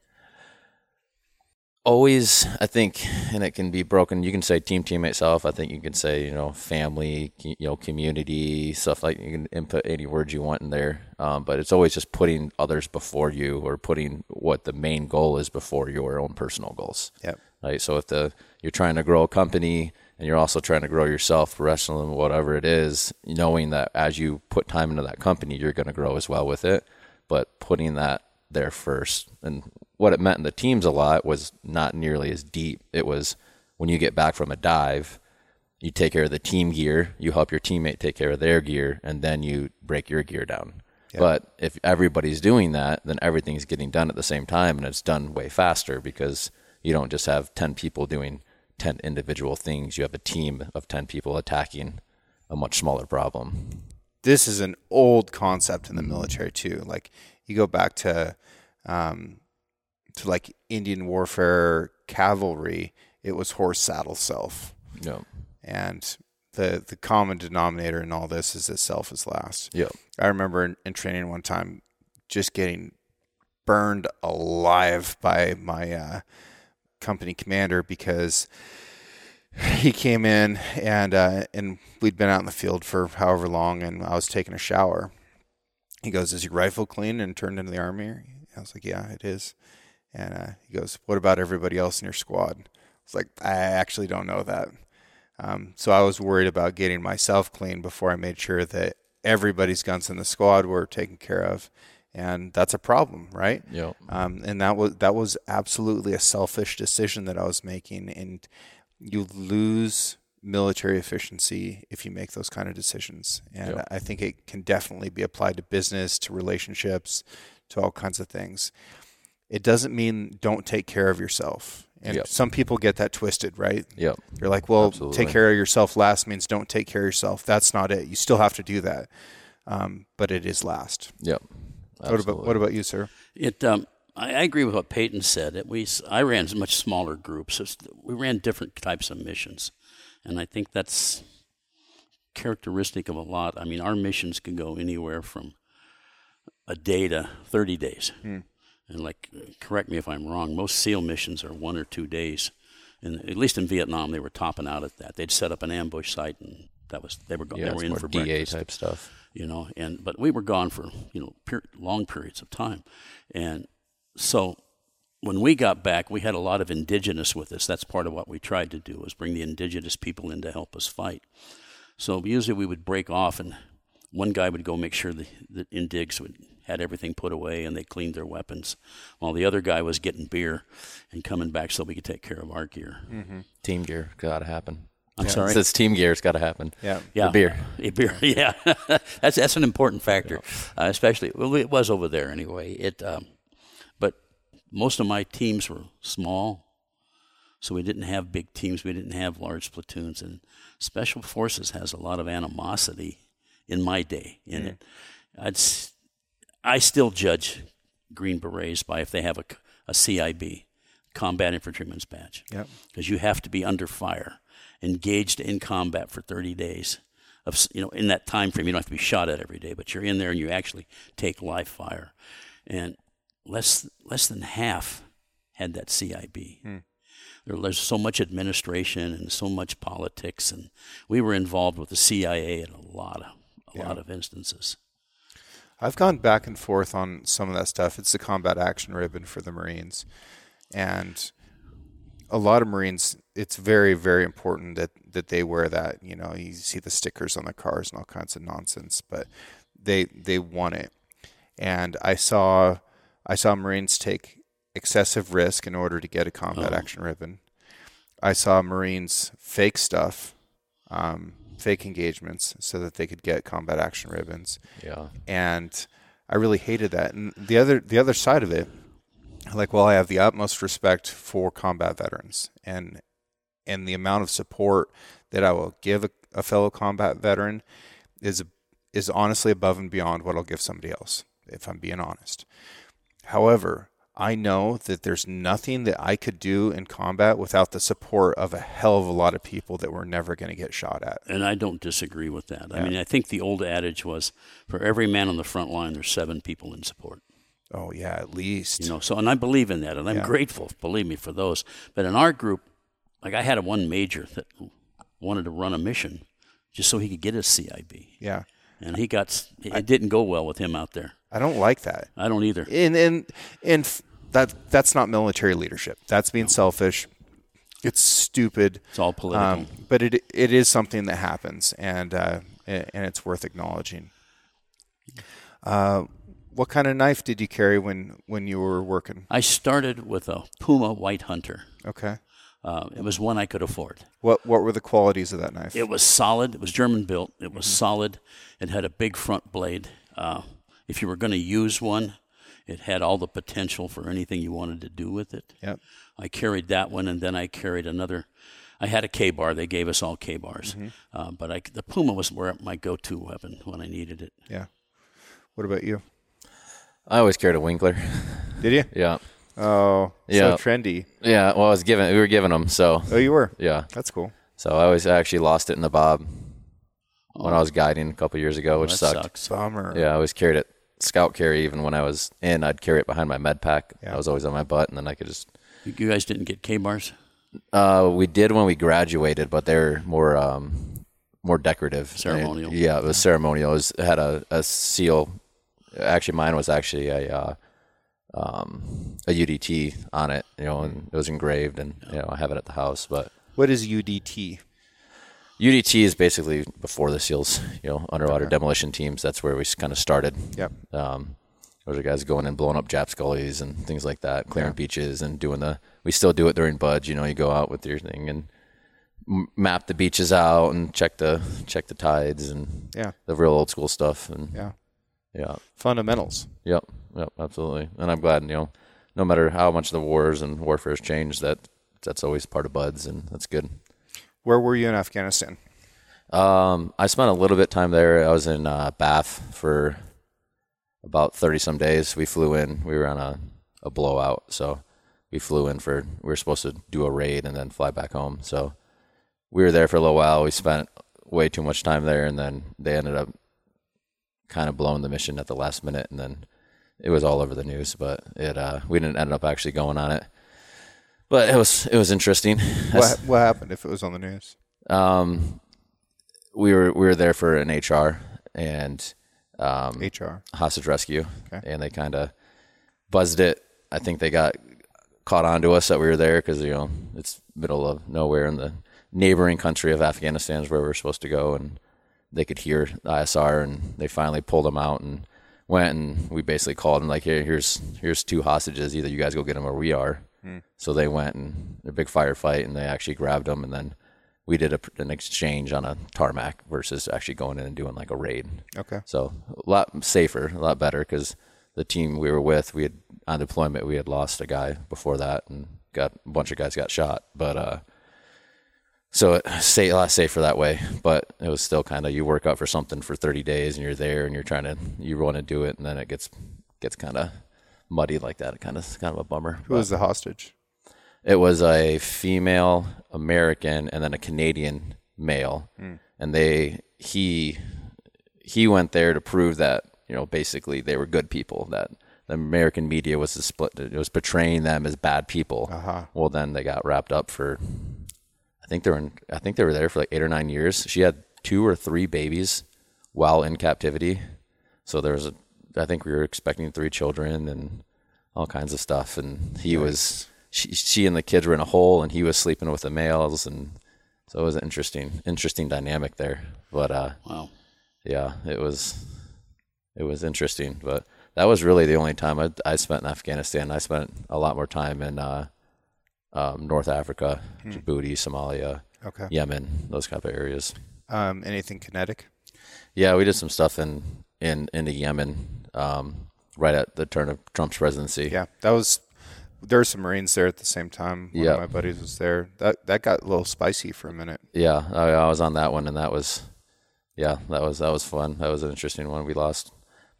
always i think and it can be broken you can say team teammate self i think you can say you know family you know community stuff like you can input any words you want in there um, but it's always just putting others before you or putting what the main goal is before your own personal goals Yep. right so if the you're trying to grow a company and you're also trying to grow yourself professionally whatever it is knowing that as you put time into that company you're going to grow as well with it. But putting that there first and what it meant in the teams a lot was not nearly as deep. It was when you get back from a dive you take care of the team gear you help your teammate take care of their gear and then you break your gear down. But if everybody's doing that then everything's getting done at the same time and it's done way faster because you don't just have 10 people doing 10 individual things you have a team of 10 people attacking a much smaller problem this is an old concept in the military too. Like you go back to um, to like Indian warfare cavalry, it was horse saddle self. know And the the common denominator in all this is that self is last. Yeah. I remember in, in training one time just getting burned alive by my uh, company commander because he came in and uh, and we'd been out in the field for however long and I was taking a shower. He goes, "Is your rifle clean and turned into the army?" I was like, "Yeah, it is." And uh, he goes, "What about everybody else in your squad?" I was like, "I actually don't know that." Um, so I was worried about getting myself clean before I made sure that everybody's guns in the squad were taken care of, and that's a problem, right? Yep. Um, and that was that was absolutely a selfish decision that I was making, and you lose military efficiency if you make those kind of decisions. And Yep. I think it can definitely be applied to business, to relationships, to all kinds of things. It doesn't mean don't take care of yourself. And Yep. some people get that twisted, right? Yep. You're like, well, Absolutely. take care of yourself last means don't take care of yourself. That's not it. You still have to do that, um, but it is last. Yep. What about what about you, sir? It. Um, I, I agree with what Payden said. It, we. I ran much smaller groups. We ran different types of missions, and I think that's characteristic of a lot. I mean, our missions can go anywhere from a day to thirty days. And like, correct me if I'm wrong. Most SEAL missions are one or two days, and at least in Vietnam, they were topping out at that. They'd set up an ambush site, and that was they were going. Yeah, they were in more for DA breakfast type stuff. You know and but we were gone for you know per- long periods of time. And so when we got back we had a lot of indigenous with us. That's part of what we tried to do was bring the indigenous people in to help us fight. So usually we would break off and one guy would go make sure the, the indigs would had everything put away and they cleaned their weapons while the other guy was getting beer and coming back so we could take care of our gear. Mm-hmm. Team gear got to happen. I'm sorry It says team gear. It's got to happen. Yeah. yeah, The beer. A beer, yeah. that's that's an important factor, uh, especially well, it was over there anyway. It, um, but most of my teams were small, so we didn't have big teams. We didn't have large platoons, and special forces has a lot of animosity in my day in it. I'd, I still judge Green Berets by if they have a, a CIB, Combat Infantryman's Badge Yep. because you have to be under fire, engaged in combat for 30 days. Of you know, in that time frame, you don't have to be shot at every day, but you're in there and you actually take live fire, and less less than half had that CIB. Hmm. There, there's so much administration and so much politics, and we were involved with the CIA in a lot of a lot of instances. I've gone back and forth on some of that stuff. It's the combat action ribbon for the Marines. And a lot of Marines, it's very, very important that, that they wear that. You know, you see the stickers on the cars and all kinds of nonsense, but they they want it. And I saw I saw Marines take excessive risk in order to get a combat Oh. action ribbon. I saw Marines fake stuff, um, fake engagements, so that they could get combat action ribbons Yeah. and I really hated that. And the other the other side of it, like, well, I have the utmost respect for combat veterans, and and the amount of support that I will give a, a fellow combat veteran is is honestly above and beyond what I'll give somebody else, if I'm being honest. However, I know that there's nothing that I could do in combat without the support of a hell of a lot of people that we're never going to get shot at. And I don't disagree with that. I mean, I think the old adage was, for every man on the front line, there's seven people in support. Oh yeah, at least. you know so and i believe in that and i'm Yeah. grateful believe me for those but in our group like i had a one major that wanted to run a mission just so he could get his cib yeah. and he got it didn't go well with him out there I don't like that. i don't either and and and that that's not military leadership. That's being selfish. It's stupid. it's all political Um, but it it is something that happens, and uh, and it's worth acknowledging. Uh, what kind of knife did you carry when when you were working? i started with a puma white hunter Okay. Uh, it was one i could afford What what were the qualities of that knife? It was solid. It was German built. It was solid. It had a big front blade. Uh, if you were going to use one, it had all the potential for anything you wanted to do with it. Yep. I carried that one, and then I carried another. I had a KA-BAR. They gave us all KA-BARs, uh, but I, the Puma was where my go-to weapon when I needed it. Yeah. What about you? I always carried a Winkler. Did you? yeah. Oh, Yeah. so trendy. Yeah. Well, I was given. We were giving them. So Oh, you were. yeah. That's cool. So I always actually lost it in the bob. when I was guiding a couple years ago, which that sucked. sucks. Bummer. Yeah, I always carried it scout carry. Even when I was in, I'd carry it behind my med pack. Yeah. I was always on my butt, and then I could just. You you guys didn't get KA-BARs? Uh, we did when we graduated, but they're more um, more decorative, Ceremonial. And, yeah, it was ceremonial. It, was, it had a, a seal. Actually, mine was actually a uh, um, a UDT on it, you know, and it was engraved, and you know, I have it at the house. But What is UDT? UDT is basically before the SEALs, you know, underwater demolition teams. That's where we kind of started. Yep. Um, those are guys going and blowing up Japs gullies and things like that, clearing beaches and doing the. We still do it during BUD/S. You know, you go out with your thing and m- map the beaches out and check the check the tides and Yeah. the real old school stuff. And Yeah. Yeah, Fundamentals. yep, yep, absolutely. And I'm glad, you know, no matter how much the wars and warfare has changed, that that's always part of BUD/S, and that's good. Where were you in Afghanistan? Um, I spent a little bit time there. I was in uh, Bath for about thirty some days. We flew in. We were on a, a blowout, so we flew in for. We were supposed to do a raid and then fly back home. So we were there for a little while. We spent way too much time there, and then they ended up kind of blowing the mission at the last minute, and then it was all over the news. But it uh, we didn't end up actually going on it. But it was it was interesting. What, what happened if it was on the news? Um, we were we were there for an HR and um, HR. hostage rescue, Okay. and they kind of buzzed it. I think they got caught on to us that we were there because you know it's middle of nowhere in the neighboring country of Afghanistan is where we're supposed to go, and they could hear the ISR, and they finally pulled them out and went, and we basically called them like, here, here's here's two hostages. Either you guys go get them or we are. So they went and a big firefight, and they actually grabbed them, and then we did a, an exchange on a tarmac versus actually going in and doing like a raid. Okay. So a lot safer, a lot better because the team we were with, we had on deployment, we had lost a guy before that and got a bunch of guys got shot. But uh, so it say a lot safer that way. But it was still kind of you work out for something for 30 days and you're there and you're trying to you want to do it and then it gets gets kind of muddy like that. It kind of kind of a bummer. Who was the hostage? It was a female American and then a Canadian male, and they he he went there to prove that you know basically they were good people. That the American media was split. It was portraying them as bad people. Uh-huh. Well, then they got wrapped up for. I think they were. In, I think they were there for like eight or nine years. She had two or three babies while in captivity. So there was a. I think we were expecting three children and all kinds of stuff. And he was. She, she and the kids were in a hole, and he was sleeping with the males, and so it was an interesting, interesting dynamic there. But uh, Wow. yeah, it was it was interesting, but that was really the only time I, I spent in Afghanistan. I spent a lot more time in uh, um, North Africa, Djibouti, Somalia, Okay. Yemen, those kind of areas. Um, anything kinetic? Yeah, we did some stuff in in into Yemen um, right at the turn of Trump's presidency. Yeah, that was. There were some Marines there at the same time. One Yeah. of my buddies was there. That that got a little spicy for a minute. Yeah, I, I was on that one, and that was, yeah, that was that was fun. That was an interesting one. We lost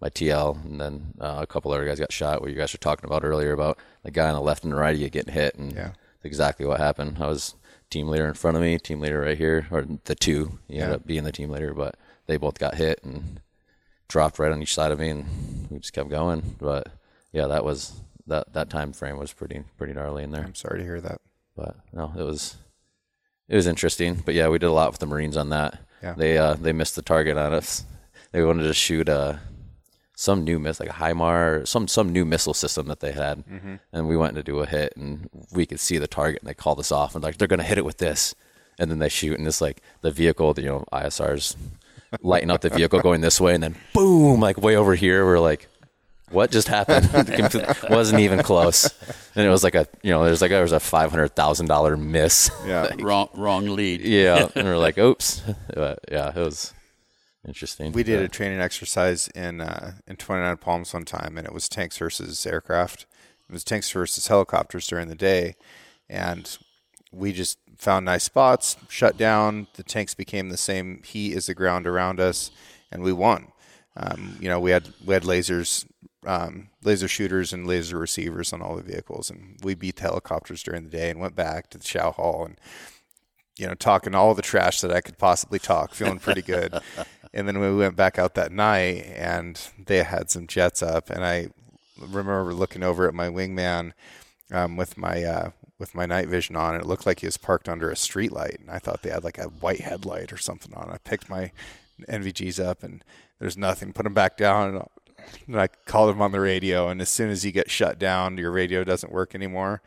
my TL, and then uh, a couple other guys got shot. What you guys were talking about earlier about the guy on the left and the right of you getting hit, and Yeah. Exactly what happened. I was team leader in front of me, team leader right here, or the two. He ended up being the team leader, but they both got hit and dropped right on each side of me, and we just kept going. But yeah, that was that that time frame was pretty pretty gnarly in there. I'm sorry to hear that. But no, it was it was interesting. But yeah, we did a lot with the Marines on that. Yeah. They uh, they missed the target on us. They wanted to shoot uh, some new missile, like a HIMAR, some some new missile system that they had, mm-hmm. and we went to do a hit, and we could see the target, and they called us off, and like they're gonna hit it with this, and then they shoot, and it's like the vehicle, the, you know, ISR's lighting up the vehicle going this way, and then boom, like way over here, we're like. What just happened? Wasn't even close, and it was like a you know there's like there was a five hundred thousand dollar miss. Yeah. Wrong, wrong lead. Yeah, and we're like, oops. But yeah, it was interesting. We did a training exercise in uh, in 29 Palms one time, and it was tanks versus aircraft. It was tanks versus helicopters during the day, and we just found nice spots, shut down. The tanks became the same heat as the ground around us, and we won. Um, you know, we had we had lasers, um, laser shooters, and laser receivers on all the vehicles, and we beat the helicopters during the day and went back to the Chow Hall and you know, talking all the trash that I could possibly talk, feeling pretty good. and then we went back out that night and they had some jets up and I remember looking over at my wingman um, with my uh, with my night vision on. And it looked like he was parked under a street light, and I thought they had like a white headlight or something on. I picked my NVGs up, and there's nothing. Put them back down, and I called him on the radio. And as soon as you get shut down, your radio doesn't work anymore.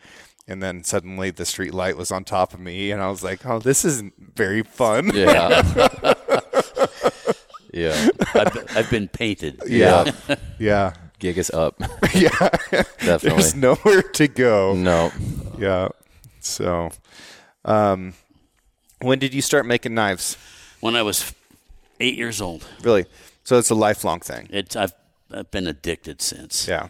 And then suddenly the street light was on top of me, and I was like, "Oh, this isn't very fun." Yeah. yeah. I've, I've been painted. yeah, yeah, Gig is up. yeah. Definitely. There's nowhere to go. no. Yeah. So, um, when did you start making knives? When I was eight years old, Really? So it's a lifelong thing. it's I've I've been addicted since. Yeah.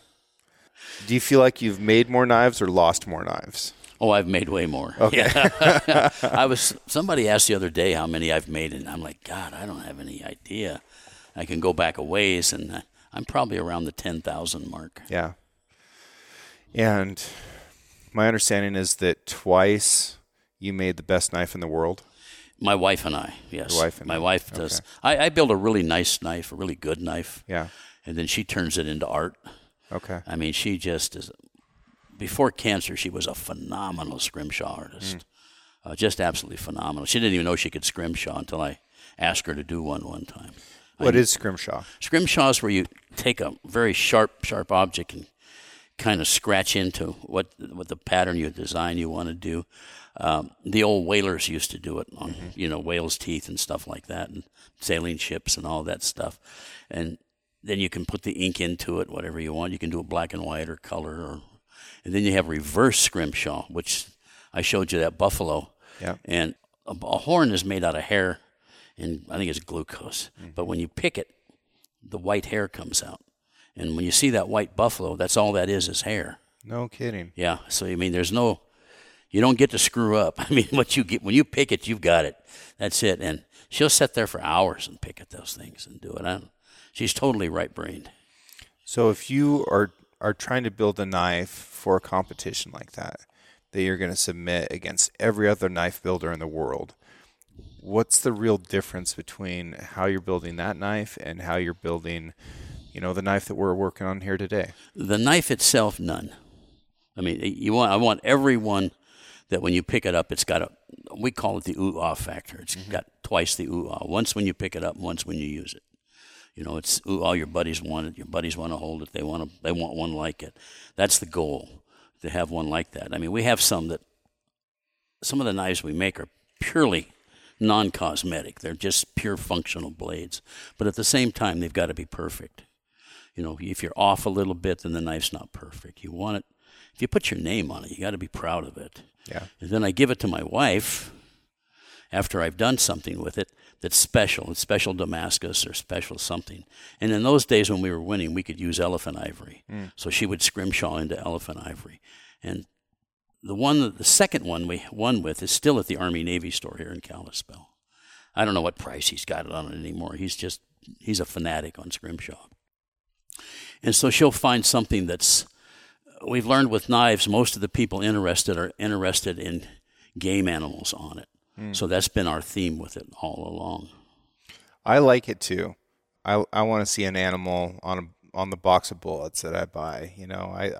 Do you feel like you've made more knives or lost more knives? Oh, I've made way more. Okay. I was somebody asked the other day how many I've made, and I'm like, God, I don't have any idea. I can go back a ways, and uh, I'm probably around the ten thousand mark. Yeah. And my understanding is that twice you made the best knife in the world. My wife and I, yes. Your wife and My you. wife does. I, I build a really nice knife, a really good knife, Yeah. and then she turns it into art. Okay. I mean, she just is. Before cancer, she was a phenomenal scrimshaw artist. Mm. Uh, just absolutely phenomenal. She didn't even know she could scrimshaw until I asked her to do one one time. What is scrimshaw? Scrimshaw is where you take a very sharp, sharp object and kind of scratch into what what the pattern you design you want to do. Um, the old whalers used to do it on you know whales' teeth and stuff like that, and sailing ships and all that stuff. And then you can put the ink into it, whatever you want. You can do it black and white or color, or and then you have reverse scrimshaw, which I showed you that buffalo. Yeah. And a, a horn is made out of hair, and I think it's glucose. Mm-hmm. But when you pick it, the white hair comes out. And when you see that white buffalo, that's all that is is hair. No kidding. Yeah. So I mean, there's no, you don't get to screw up. I mean, what you get when you pick it, you've got it. That's it. And she'll sit there for hours and pick at those things and do it. I don't, she's totally right brained. So if you are are trying to build a knife for a competition like that, that you're going to submit against every other knife builder in the world, what's the real difference between how you're building that knife and how you're building, you know, the knife that we're working on here today? The knife itself, none. I mean, you want I want everyone that when you pick it up, it's got a we call it the ooh ah factor. It's got twice the ooh ah. Once when you pick it up, once when you use it. You know, it's ooh all your buddies want it. Your buddies want to hold it. They want to. They want one like it. That's the goal to have one like that. I mean, we have some that some of the knives we make are purely non-cosmetic. They're just pure functional blades. But at the same time, they've got to be perfect. You know, if you're off a little bit, then the knife's not perfect. You want it. If you put your name on it, you got to be proud of it. Yeah. And then I give it to my wife after I've done something with it that's special. It's special Damascus or special something. And in those days when we were winning, we could use elephant ivory. Mm. So she would scrimshaw into elephant ivory. And the one, the second one we won with is still at the Army Navy store here in Kalispell. I don't know what price he's got it on it anymore. He's just, he's a fanatic on scrimshaw. And so she'll find something that's, we've learned with knives, most of the people interested are interested in game animals on it. So that's been our theme with it all along. I like it too. I I want to see an animal on a, on the box of bullets that I buy. You know, I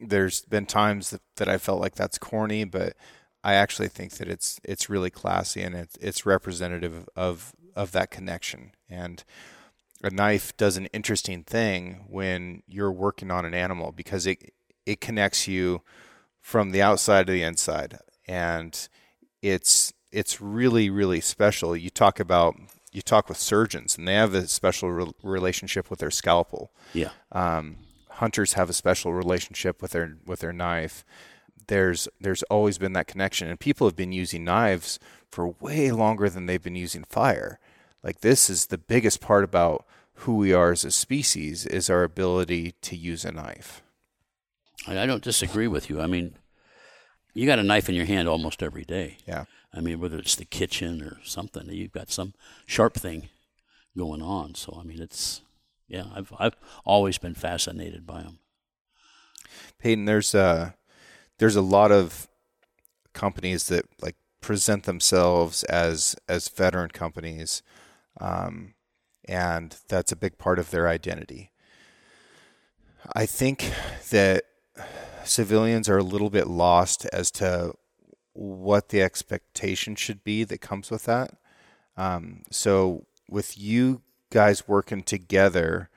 there's been times that, that I felt like that's corny, but I actually think that it's it's really classy and it's it's representative of of that connection. And a knife does an interesting thing when you're working on an animal because it it connects you from the outside to the inside and it's it's really really special. You talk about you talk with surgeons and they have a special re- relationship with their scalpel. Yeah. um, hunters have a special relationship with their with their knife. There's there's always been that connection and people have been using knives for way longer than they've been using fire. Like this is the biggest part about who we are as a species is our ability to use a knife. I I don't disagree with you. I mean, you got a knife in your hand almost every day. yeah I mean, whether it's the kitchen or something, you've got some sharp thing going on. So, I mean, it's, yeah, I've, I've always been fascinated by them. Payden, there's uh there's a lot of companies that like present themselves as as veteran companies, um, and that's a big part of their identity. I think that civilians are a little bit lost as to what the expectation should be that comes with that. Um, so, with you guys working together,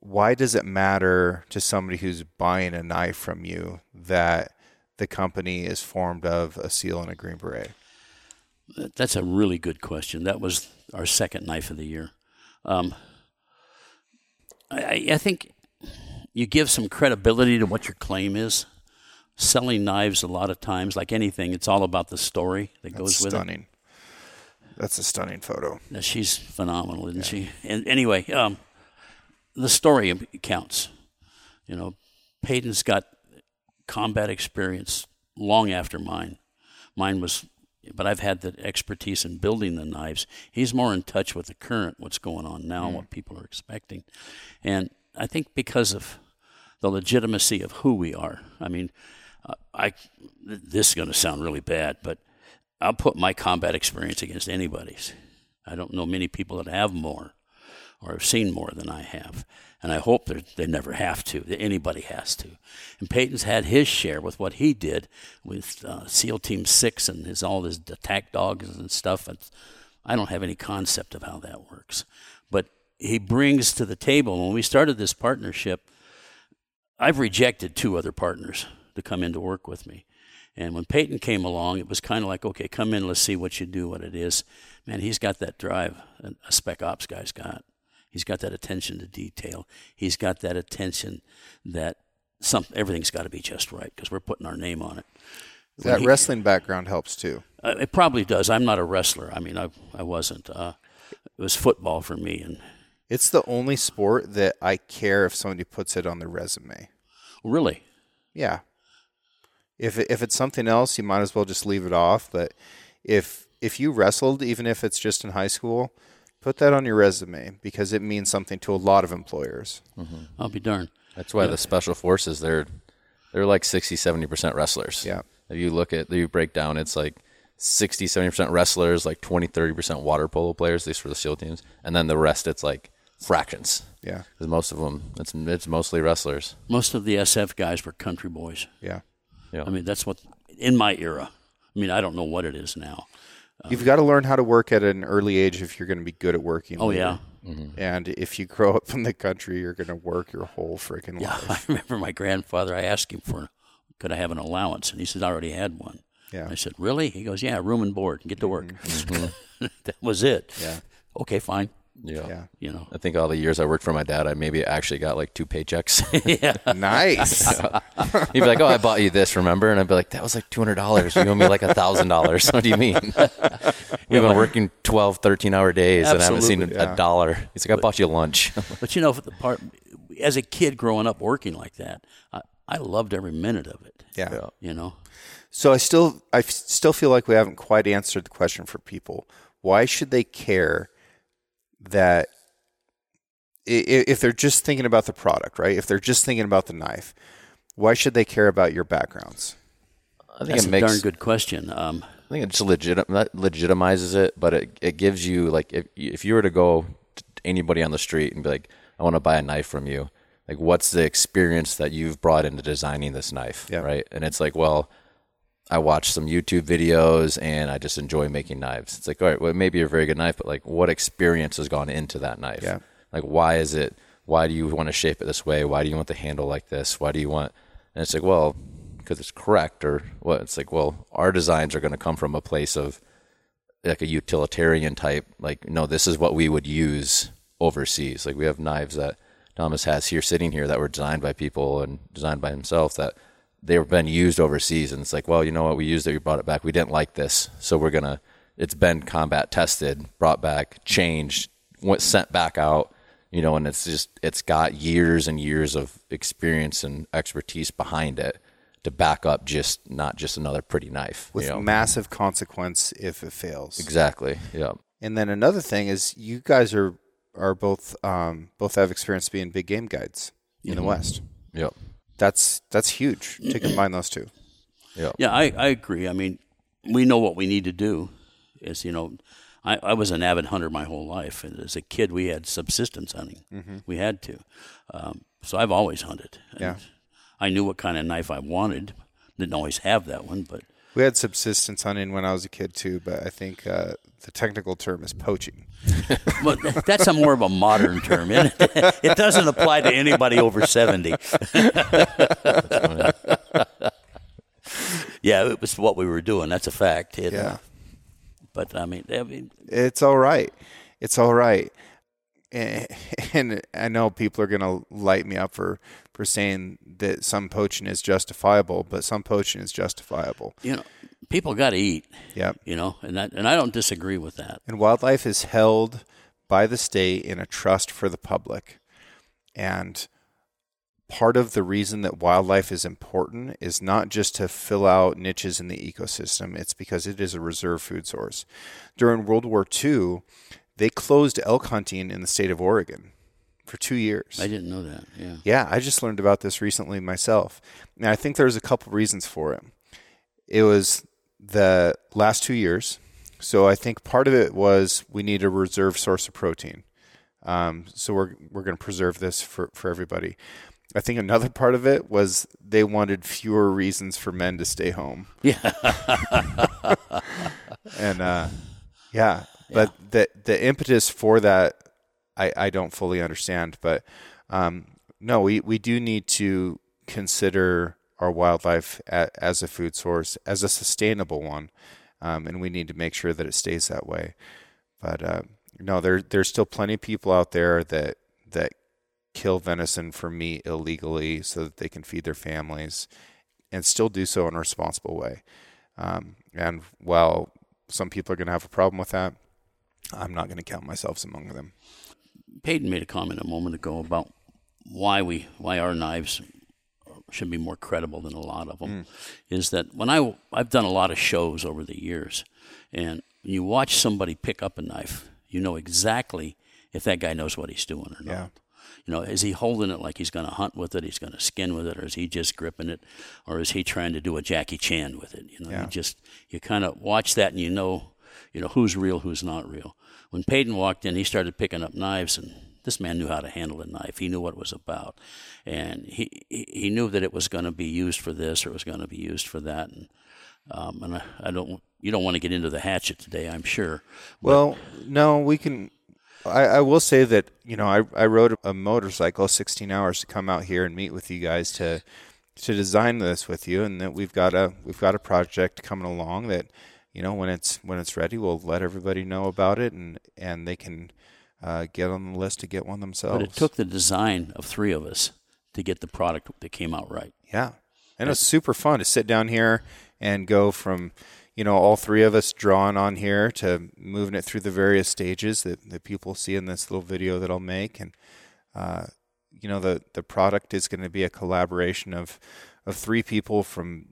why does it matter to somebody who's buying a knife from you that the company is formed of a SEAL and a Green Beret? That's a really good question. That was our second knife of the year. Um, I, I think you give some credibility to what your claim is. Selling knives, a lot of times, like anything, it's all about the story that That's goes with it. That's stunning. That's a stunning photo. it. She's phenomenal, isn't she? And anyway, um, the story counts. You know, Payden's got combat experience long after mine. Mine was, but I've had the expertise in building the knives. He's more in touch with the current, what's going on now, what people are expecting. And I think because of the legitimacy of who we are, I mean, uh, I this is going to sound really bad, but I'll put my combat experience against anybody's. I don't know many people that have more or have seen more than I have. And I hope that they never have to, that anybody has to. And Payden's had his share with what he did with uh, SEAL Team 6 and his all his attack dogs and stuff. It's, I don't have any concept of how that works. But he brings to the table, when we started this partnership, I've rejected two other partners to come in to work with me. And when Payden came along, it was kind of like, okay, come in, let's see what you do, what it is. Man, he's got that drive a spec ops guy's got. He's got that attention to detail. He's got that attention that some everything's got to be just right because we're putting our name on it. When That he- wrestling background helps too. uh, it probably does. I'm not a wrestler. I mean, I I wasn't. Uh, it was football for me, and It's the only sport that I care if somebody puts it on their resume. really, Yeah. If if it's something else, you might as well just leave it off. But if if you wrestled, even if it's just in high school, put that on your resume because it means something to a lot of employers. Mm-hmm. I'll be darned. That's why the special forces they're they're like 60 70% wrestlers. Yeah. If you look at you break down it's like 60 70% wrestlers, like 20 30% water polo players, at least for the SEAL teams, and then the rest it's like fractions. Yeah. Cuz most of them it's it's mostly wrestlers. Most of the SF guys were country boys. Yeah. Yeah. I mean, that's what in my era. I mean, I don't know what it is now. You've got to learn how to work at an early age if you're going to be good at working. Oh later. yeah, And if you grow up in the country, you're going to work your whole freaking yeah. life. I remember my grandfather. I asked him for, could I have an allowance, and he said I already had one. Yeah. I said, really? He goes, yeah, room and board. Get to work. Mm-hmm. that was it. Yeah. Okay, fine. Yeah. Yeah. You know. I think all the years I worked for my dad, I maybe actually got like two paychecks. yeah. Nice. He'd be like, "Oh, I bought you this, remember?" And I'd be like, "That was like two hundred dollars. You owe me like a thousand dollars. What do you mean? We've been working 12, 13 hour days and I haven't seen a, yeah. a dollar." He's like, "I bought you lunch." But you know, for the part as a kid growing up working like that, I, I loved every minute of it. yeah. You know. So I still I f- still feel like we haven't quite answered the question for people. Why should they care that i- i- if they're just thinking about the product, right? If they're just thinking about the knife, why should they care about your backgrounds? I think That's it a darn good question. Um, I think it just legit legitimizes it, but it it gives you like if if you were to go to anybody on the street and be like, "I want to buy a knife from you," like what's the experience that you've brought into designing this knife, Yeah. right? And it's like, well, I watch some YouTube videos and I just enjoy making knives. It's like, all right, well, maybe you're a very good knife, but like, what experience has gone into that knife? Yeah. Like, why is it? Why do you want to shape it this way? Why do you want the handle like this? Why do you want? And it's like, well, because it's correct, or what? It's like, well, our designs are going to come from a place of like a utilitarian type. Like, no, this is what we would use overseas. Like, we have knives that Thomas has here, sitting here, that were designed by people and designed by himself that they've been used overseas. And it's like, well, you know what? We used it. We brought it back. We didn't like this, so we're gonna. It's been combat tested, brought back, changed, went sent back out. You know, and it's just it's got years and years of experience and expertise behind it to back up just not just another pretty knife. With you know? massive consequence if it fails. exactly. Yeah. And then another thing is you guys are are both um, both have experience being big game guides in the West. Yep. That's that's huge to combine those two. Yep. Yeah, I, I agree. I mean, we know what we need to do. Is you know, I, I was an avid hunter my whole life, and as a kid, we had subsistence hunting. We had to, um, so I've always hunted. And Yeah. I knew what kind of knife I wanted. Didn't always have that one, but We had subsistence hunting when I was a kid too, but I think uh, the technical term is poaching. but that's a more of a modern term. Isn't it? it doesn't apply to anybody over seventy. yeah, it was what we were doing. That's a fact. It, uh, Yeah. but I mean, I mean, It's all right. It's all right. And, and I know people are going to light me up for, for saying that some poaching is justifiable, but some poaching is justifiable. you know, people got to eat. Yep. You know, and that, and I don't disagree with that. And wildlife is held by the state in a trust for the public. And part of the reason that wildlife is important is not just to fill out niches in the ecosystem, it's because it is a reserve food source. During World War II, they closed elk hunting in the state of Oregon for two years. I didn't know that. Yeah. Yeah, I just learned about this recently myself. And I think there's a couple reasons for it. It was the last two years. So I think part of it was we need a reserve source of protein. Um, so we're we're going to preserve this for, for everybody. I think another part of it was they wanted fewer reasons for men to stay home. Yeah. and uh, yeah, but the the impetus for that, I, I don't fully understand. But um, no, we, we do need to consider our wildlife as a food source, as a sustainable one, um, and we need to make sure that it stays that way. But uh, no, there there's still plenty of people out there that that kill venison for meat illegally so that they can feed their families, and still do so in a responsible way. Um, and while some people are going to have a problem with that, I'm not going to count myself among them. Payden made a comment a moment ago about why we why our knives should be more credible than a lot of them. Hmm. Is that when I I've done a lot of shows over the years, and when you watch somebody pick up a knife, you know exactly if that guy knows what he's doing or not. Yeah. You know, is he holding it like he's going to hunt with it? He's going to skin with it, or is he just gripping it, or is he trying to do a Jackie Chan with it? You know, Yeah. you just you kind of watch that and you know, you know who's real, who's not real. When Payden walked in, he started picking up knives, and this man knew how to handle a knife. He knew what it was about, and he he he knew that it was going to be used for this or it was going to be used for that. And um, and I, I don't you don't want to get into the hatchet today, I'm sure. Well, no, we can. I, I will say that you know I, I rode a motorcycle 16 hours to come out here and meet with you guys to to design this with you, and that we've got a we've got a project coming along that you know when it's when it's ready, we'll let everybody know about it, and and they can uh, get on the list to get one themselves. But it took the design of three of us to get the product that came out right. Yeah. And it was super fun to sit down here and go from, you know, all three of us drawing on here to moving it through the various stages that, that people see in this little video that I'll make. And, uh, you know, the, the product is going to be a collaboration of, of three people from,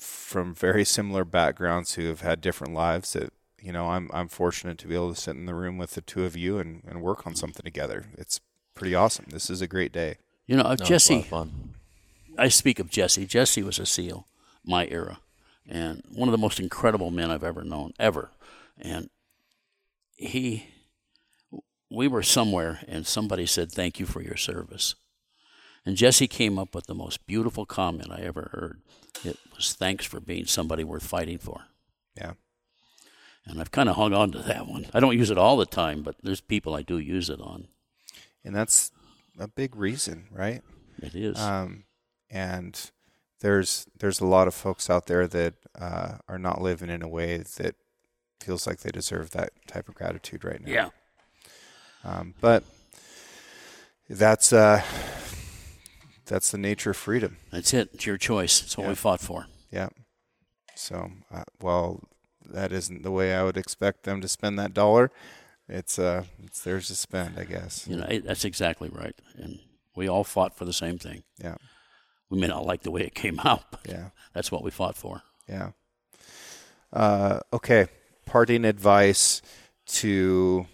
from very similar backgrounds who have had different lives that, you know, I'm, I'm fortunate to be able to sit in the room with the two of you and, and work on something together. It's pretty awesome. This is a great day. You know, No, it's a lot Jesse, fun. I speak of Jesse. Jesse was a SEAL, my era, and one of the most incredible men I've ever known, ever. And he, we were somewhere, and somebody said, "Thank you for your service." And Jesse came up with the most beautiful comment I ever heard. It was, "Thanks for being somebody worth fighting for." Yeah. And I've kind of hung on to that one. I don't use it all the time, but there's people I do use it on. And that's a big reason, right? It is. Um, and there's there's a lot of folks out there that uh, are not living in a way that feels like they deserve that type of gratitude right now. yeah. Um, but that's uh, that's the nature of freedom. That's it. It's your choice. It's what Yeah. we fought for. Yeah. So uh, while that isn't the way I would expect them to spend that dollar, it's uh it's theirs to spend, I guess. You know, that's exactly right. And we all fought for the same thing. Yeah. We may not like the way it came out, but Yeah. that's what we fought for. Yeah. Uh, okay. Parting advice to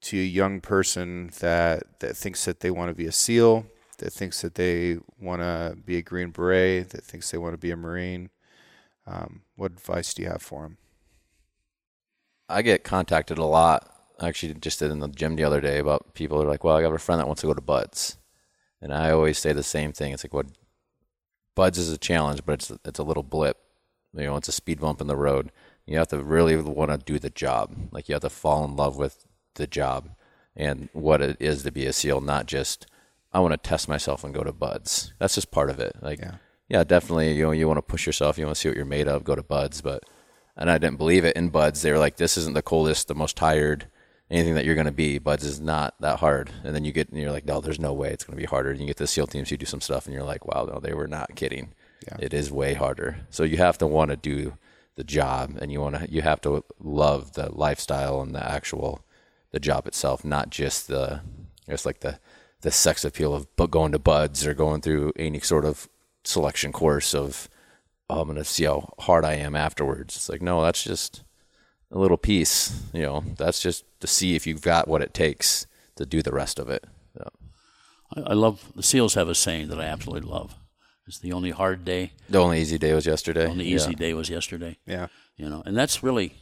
to a young person that that thinks that they want to be a SEAL, that thinks that they want to be a Green Beret, that thinks they want to be a Marine. Um, what advice do you have for them? I get contacted a lot. I actually just did in the gym the other day about people are like, "Well, I got a friend that wants to go to BUD/S," and I always say the same thing. It's like, "What BUD/S is a challenge, but it's it's a little blip. You know, it's a speed bump in the road. You have to really want to do the job. Like you have to fall in love with the job and what it is to be a SEAL, not just I want to test myself and go to BUD/S. That's just part of it. Like, Yeah. yeah, definitely. You know, you want to push yourself. You want to see what you're made of. Go to BUD/S, but and I didn't believe it in BUD/S. They were like, "This isn't the coldest, the most tired, anything that you're going to be. BUD/S is not that hard." And then you get, and you're like, "No, there's no way it's going to be harder." And you get the SEAL teams, you do some stuff, and you're like, "Wow, no, they were not kidding. Yeah. It is way harder." So you have to want to do the job, and you want to, you have to love the lifestyle and the actual, the job itself, not just the, it's like the, the sex appeal of bu- going to BUD/S or going through any sort of selection course of oh, I'm going to see how hard I am afterwards. It's like, no, that's just a little piece. You know, that's just to see if you've got what it takes to do the rest of it. Yeah. I, I love the SEALs have a saying that I absolutely love. It's the only hard day, The only easy day was yesterday. the only Yeah. easy day was yesterday. Yeah. You know, and that's really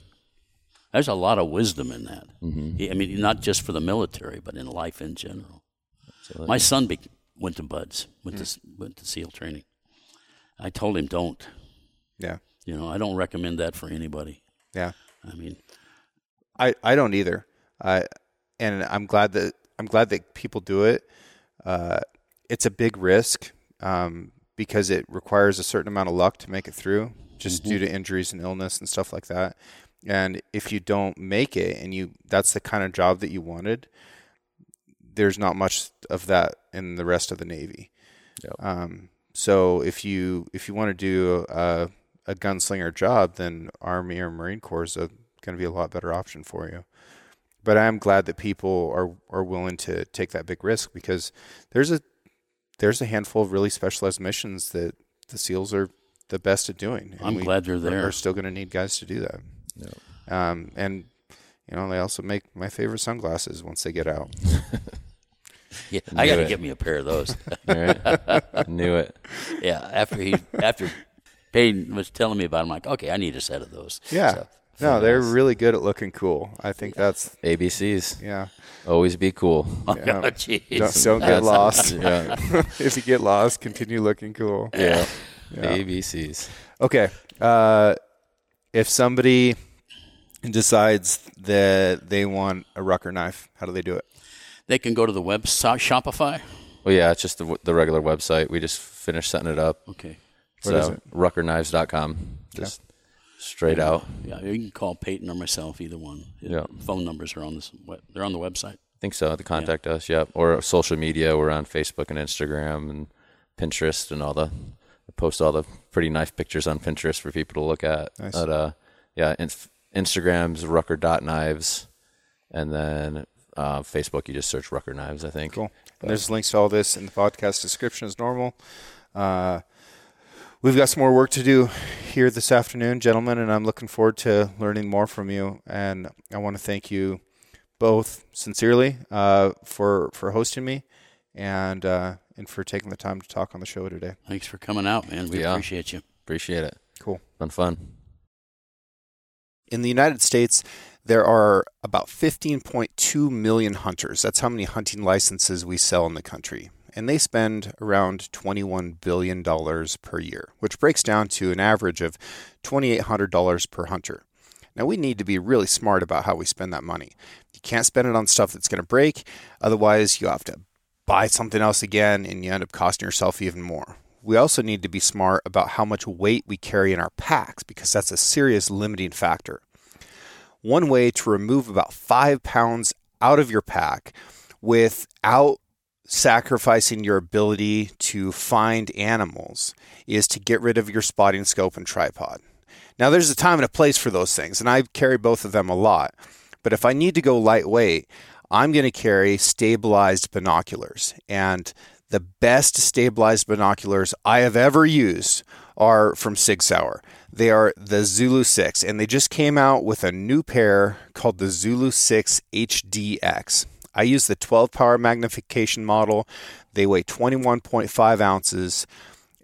there's a lot of wisdom in that. Mm-hmm. I mean, not just for the military, but in life in general. My son be- went to BUD/S, went to went to SEAL training. I told him don't. Yeah. You know, I don't recommend that for anybody. Yeah. I mean, I, I don't either. I and I'm glad that I'm glad that people do it. Uh, it's a big risk um, because it requires a certain amount of luck to make it through, just due to injuries and illness and stuff like that. And if you don't make it, and you that's the kind of job that you wanted, there's not much of that in the rest of the Navy. Yep. Um, so if you if you want to do a, a gunslinger job, then Army or Marine Corps is going to be a lot better option for you. But I am glad that people are are willing to take that big risk because there's a there's a handful of really specialized missions that the SEALs are the best at doing. and I'm glad they're there. Are still going to need guys to do that. Um, and you know they also make my favorite sunglasses once they get out. yeah, I got to it. get me a pair of those. All right. Knew it. yeah, after he after Payden was telling me about, it, I'm like, okay, I need a set of those. Yeah. So, No, they're really good at looking cool. I think that's ABCs. yeah. Always be cool. Yeah. oh, jeez. Don't, don't get lost. Yeah. if you get lost, continue looking cool. yeah. Yeah. ABCs. Okay. Uh, if somebody decides that they want a Rucker knife, how do they do it? They can go to the web Shopify. Well, yeah, it's just the, the regular website. We just finished setting it up. Okay. What so, is it? ruckerknives.com. Just straight out. Yeah, you can call Payden or myself, either one. Yeah. Phone numbers are on this. Web, they're on the website. I think so. To contact us, yep. Or social media. We're on Facebook and Instagram and Pinterest and all the. I post all the pretty nice pictures on Pinterest for people to look at. Nice. But, uh, yeah, in, Instagram's rucker.knives. And then uh, Facebook, you just search Rucker Knives, I think. Cool. And there's links to all this in the podcast description as normal. Uh, we've got some more work to do here this afternoon, gentlemen, and I'm looking forward to learning more from you. And I want to thank you both sincerely uh, for for hosting me and uh, and for taking the time to talk on the show today. Thanks for coming out, man. We Yeah. appreciate you. Appreciate it. Cool. Been fun. In the United States, there are about 15.2 million hunters. That's how many hunting licenses we sell in the country. And they spend around $21 billion per year, which breaks down to an average of $2,800 per hunter. Now, we need to be really smart about how we spend that money. You can't spend it on stuff that's going to break, otherwise, you have to buy something else again and you end up costing yourself even more. We also need to be smart about how much weight we carry in our packs because that's a serious limiting factor. One way to remove about five pounds out of your pack without sacrificing your ability to find animals is to get rid of your spotting scope and tripod. Now, there's a time and a place for those things, and I carry both of them a lot. But if I need to go lightweight, I'm going to carry stabilized binoculars. And the best stabilized binoculars I have ever used are from Sig Sauer. They are the Zulu 6, and they just came out with a new pair called the Zulu 6 HDX. I use the 12 power magnification model. They weigh 21.5 ounces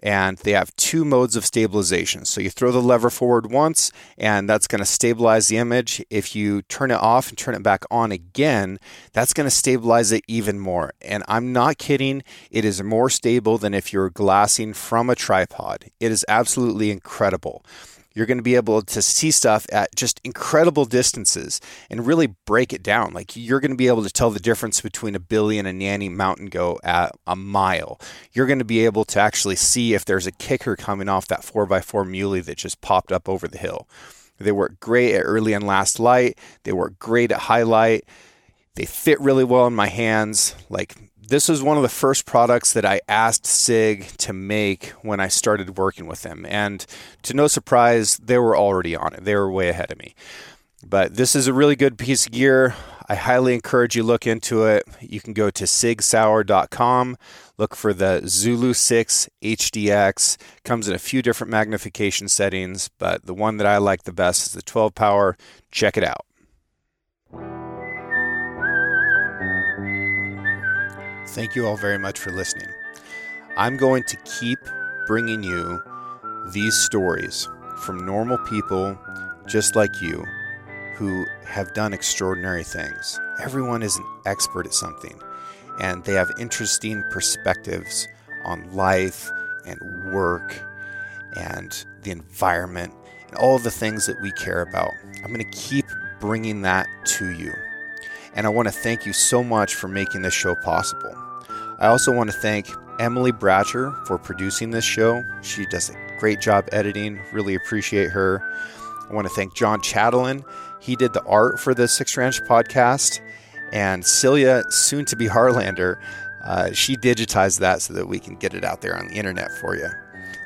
and they have two modes of stabilization. So you throw the lever forward once, and that's going to stabilize the image. If you turn it off and turn it back on again, that's going to stabilize it even more. And I'm not kidding, it is more stable than if you're glassing from a tripod. It is absolutely incredible you're going to be able to see stuff at just incredible distances and really break it down. Like you're going to be able to tell the difference between a Billy and a Nanny mountain goat at a mile. You're going to be able to actually see if there's a kicker coming off that 4x4 muley that just popped up over the hill. They work great at early and last light. They work great at highlight. They fit really well in my hands. Like this was one of the first products that I asked SIG to make when I started working with them. And to no surprise, they were already on it. They were way ahead of me. But this is a really good piece of gear. I highly encourage you look into it. You can go to sigsauer.com, look for the Zulu 6 HDX. Comes in a few different magnification settings, but the one that I like the best is the 12 power. Check it out. Thank you all very much for listening. I'm going to keep bringing you these stories from normal people just like you who have done extraordinary things. Everyone is an expert at something, and they have interesting perspectives on life and work and the environment and all the things that we care about. I'm going to keep bringing that to you. And I want to thank you so much for making this show possible. I also want to thank Emily Bratcher for producing this show. She does a great job editing. Really appreciate her. I want to thank John Chatelain. He did the art for the Six Ranch podcast. And Celia, soon to be Harlander, uh, she digitized that so that we can get it out there on the internet for you.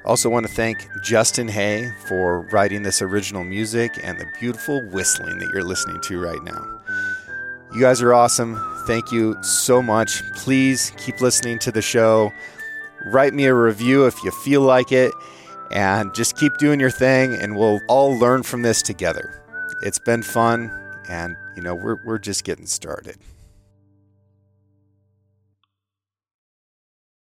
Also, want to thank Justin Hay for writing this original music and the beautiful whistling that you're listening to right now. You guys are awesome. Thank you so much. Please keep listening to the show. Write me a review if you feel like it. And just keep doing your thing, and we'll all learn from this together. It's been fun, and you know, we're, we're just getting started.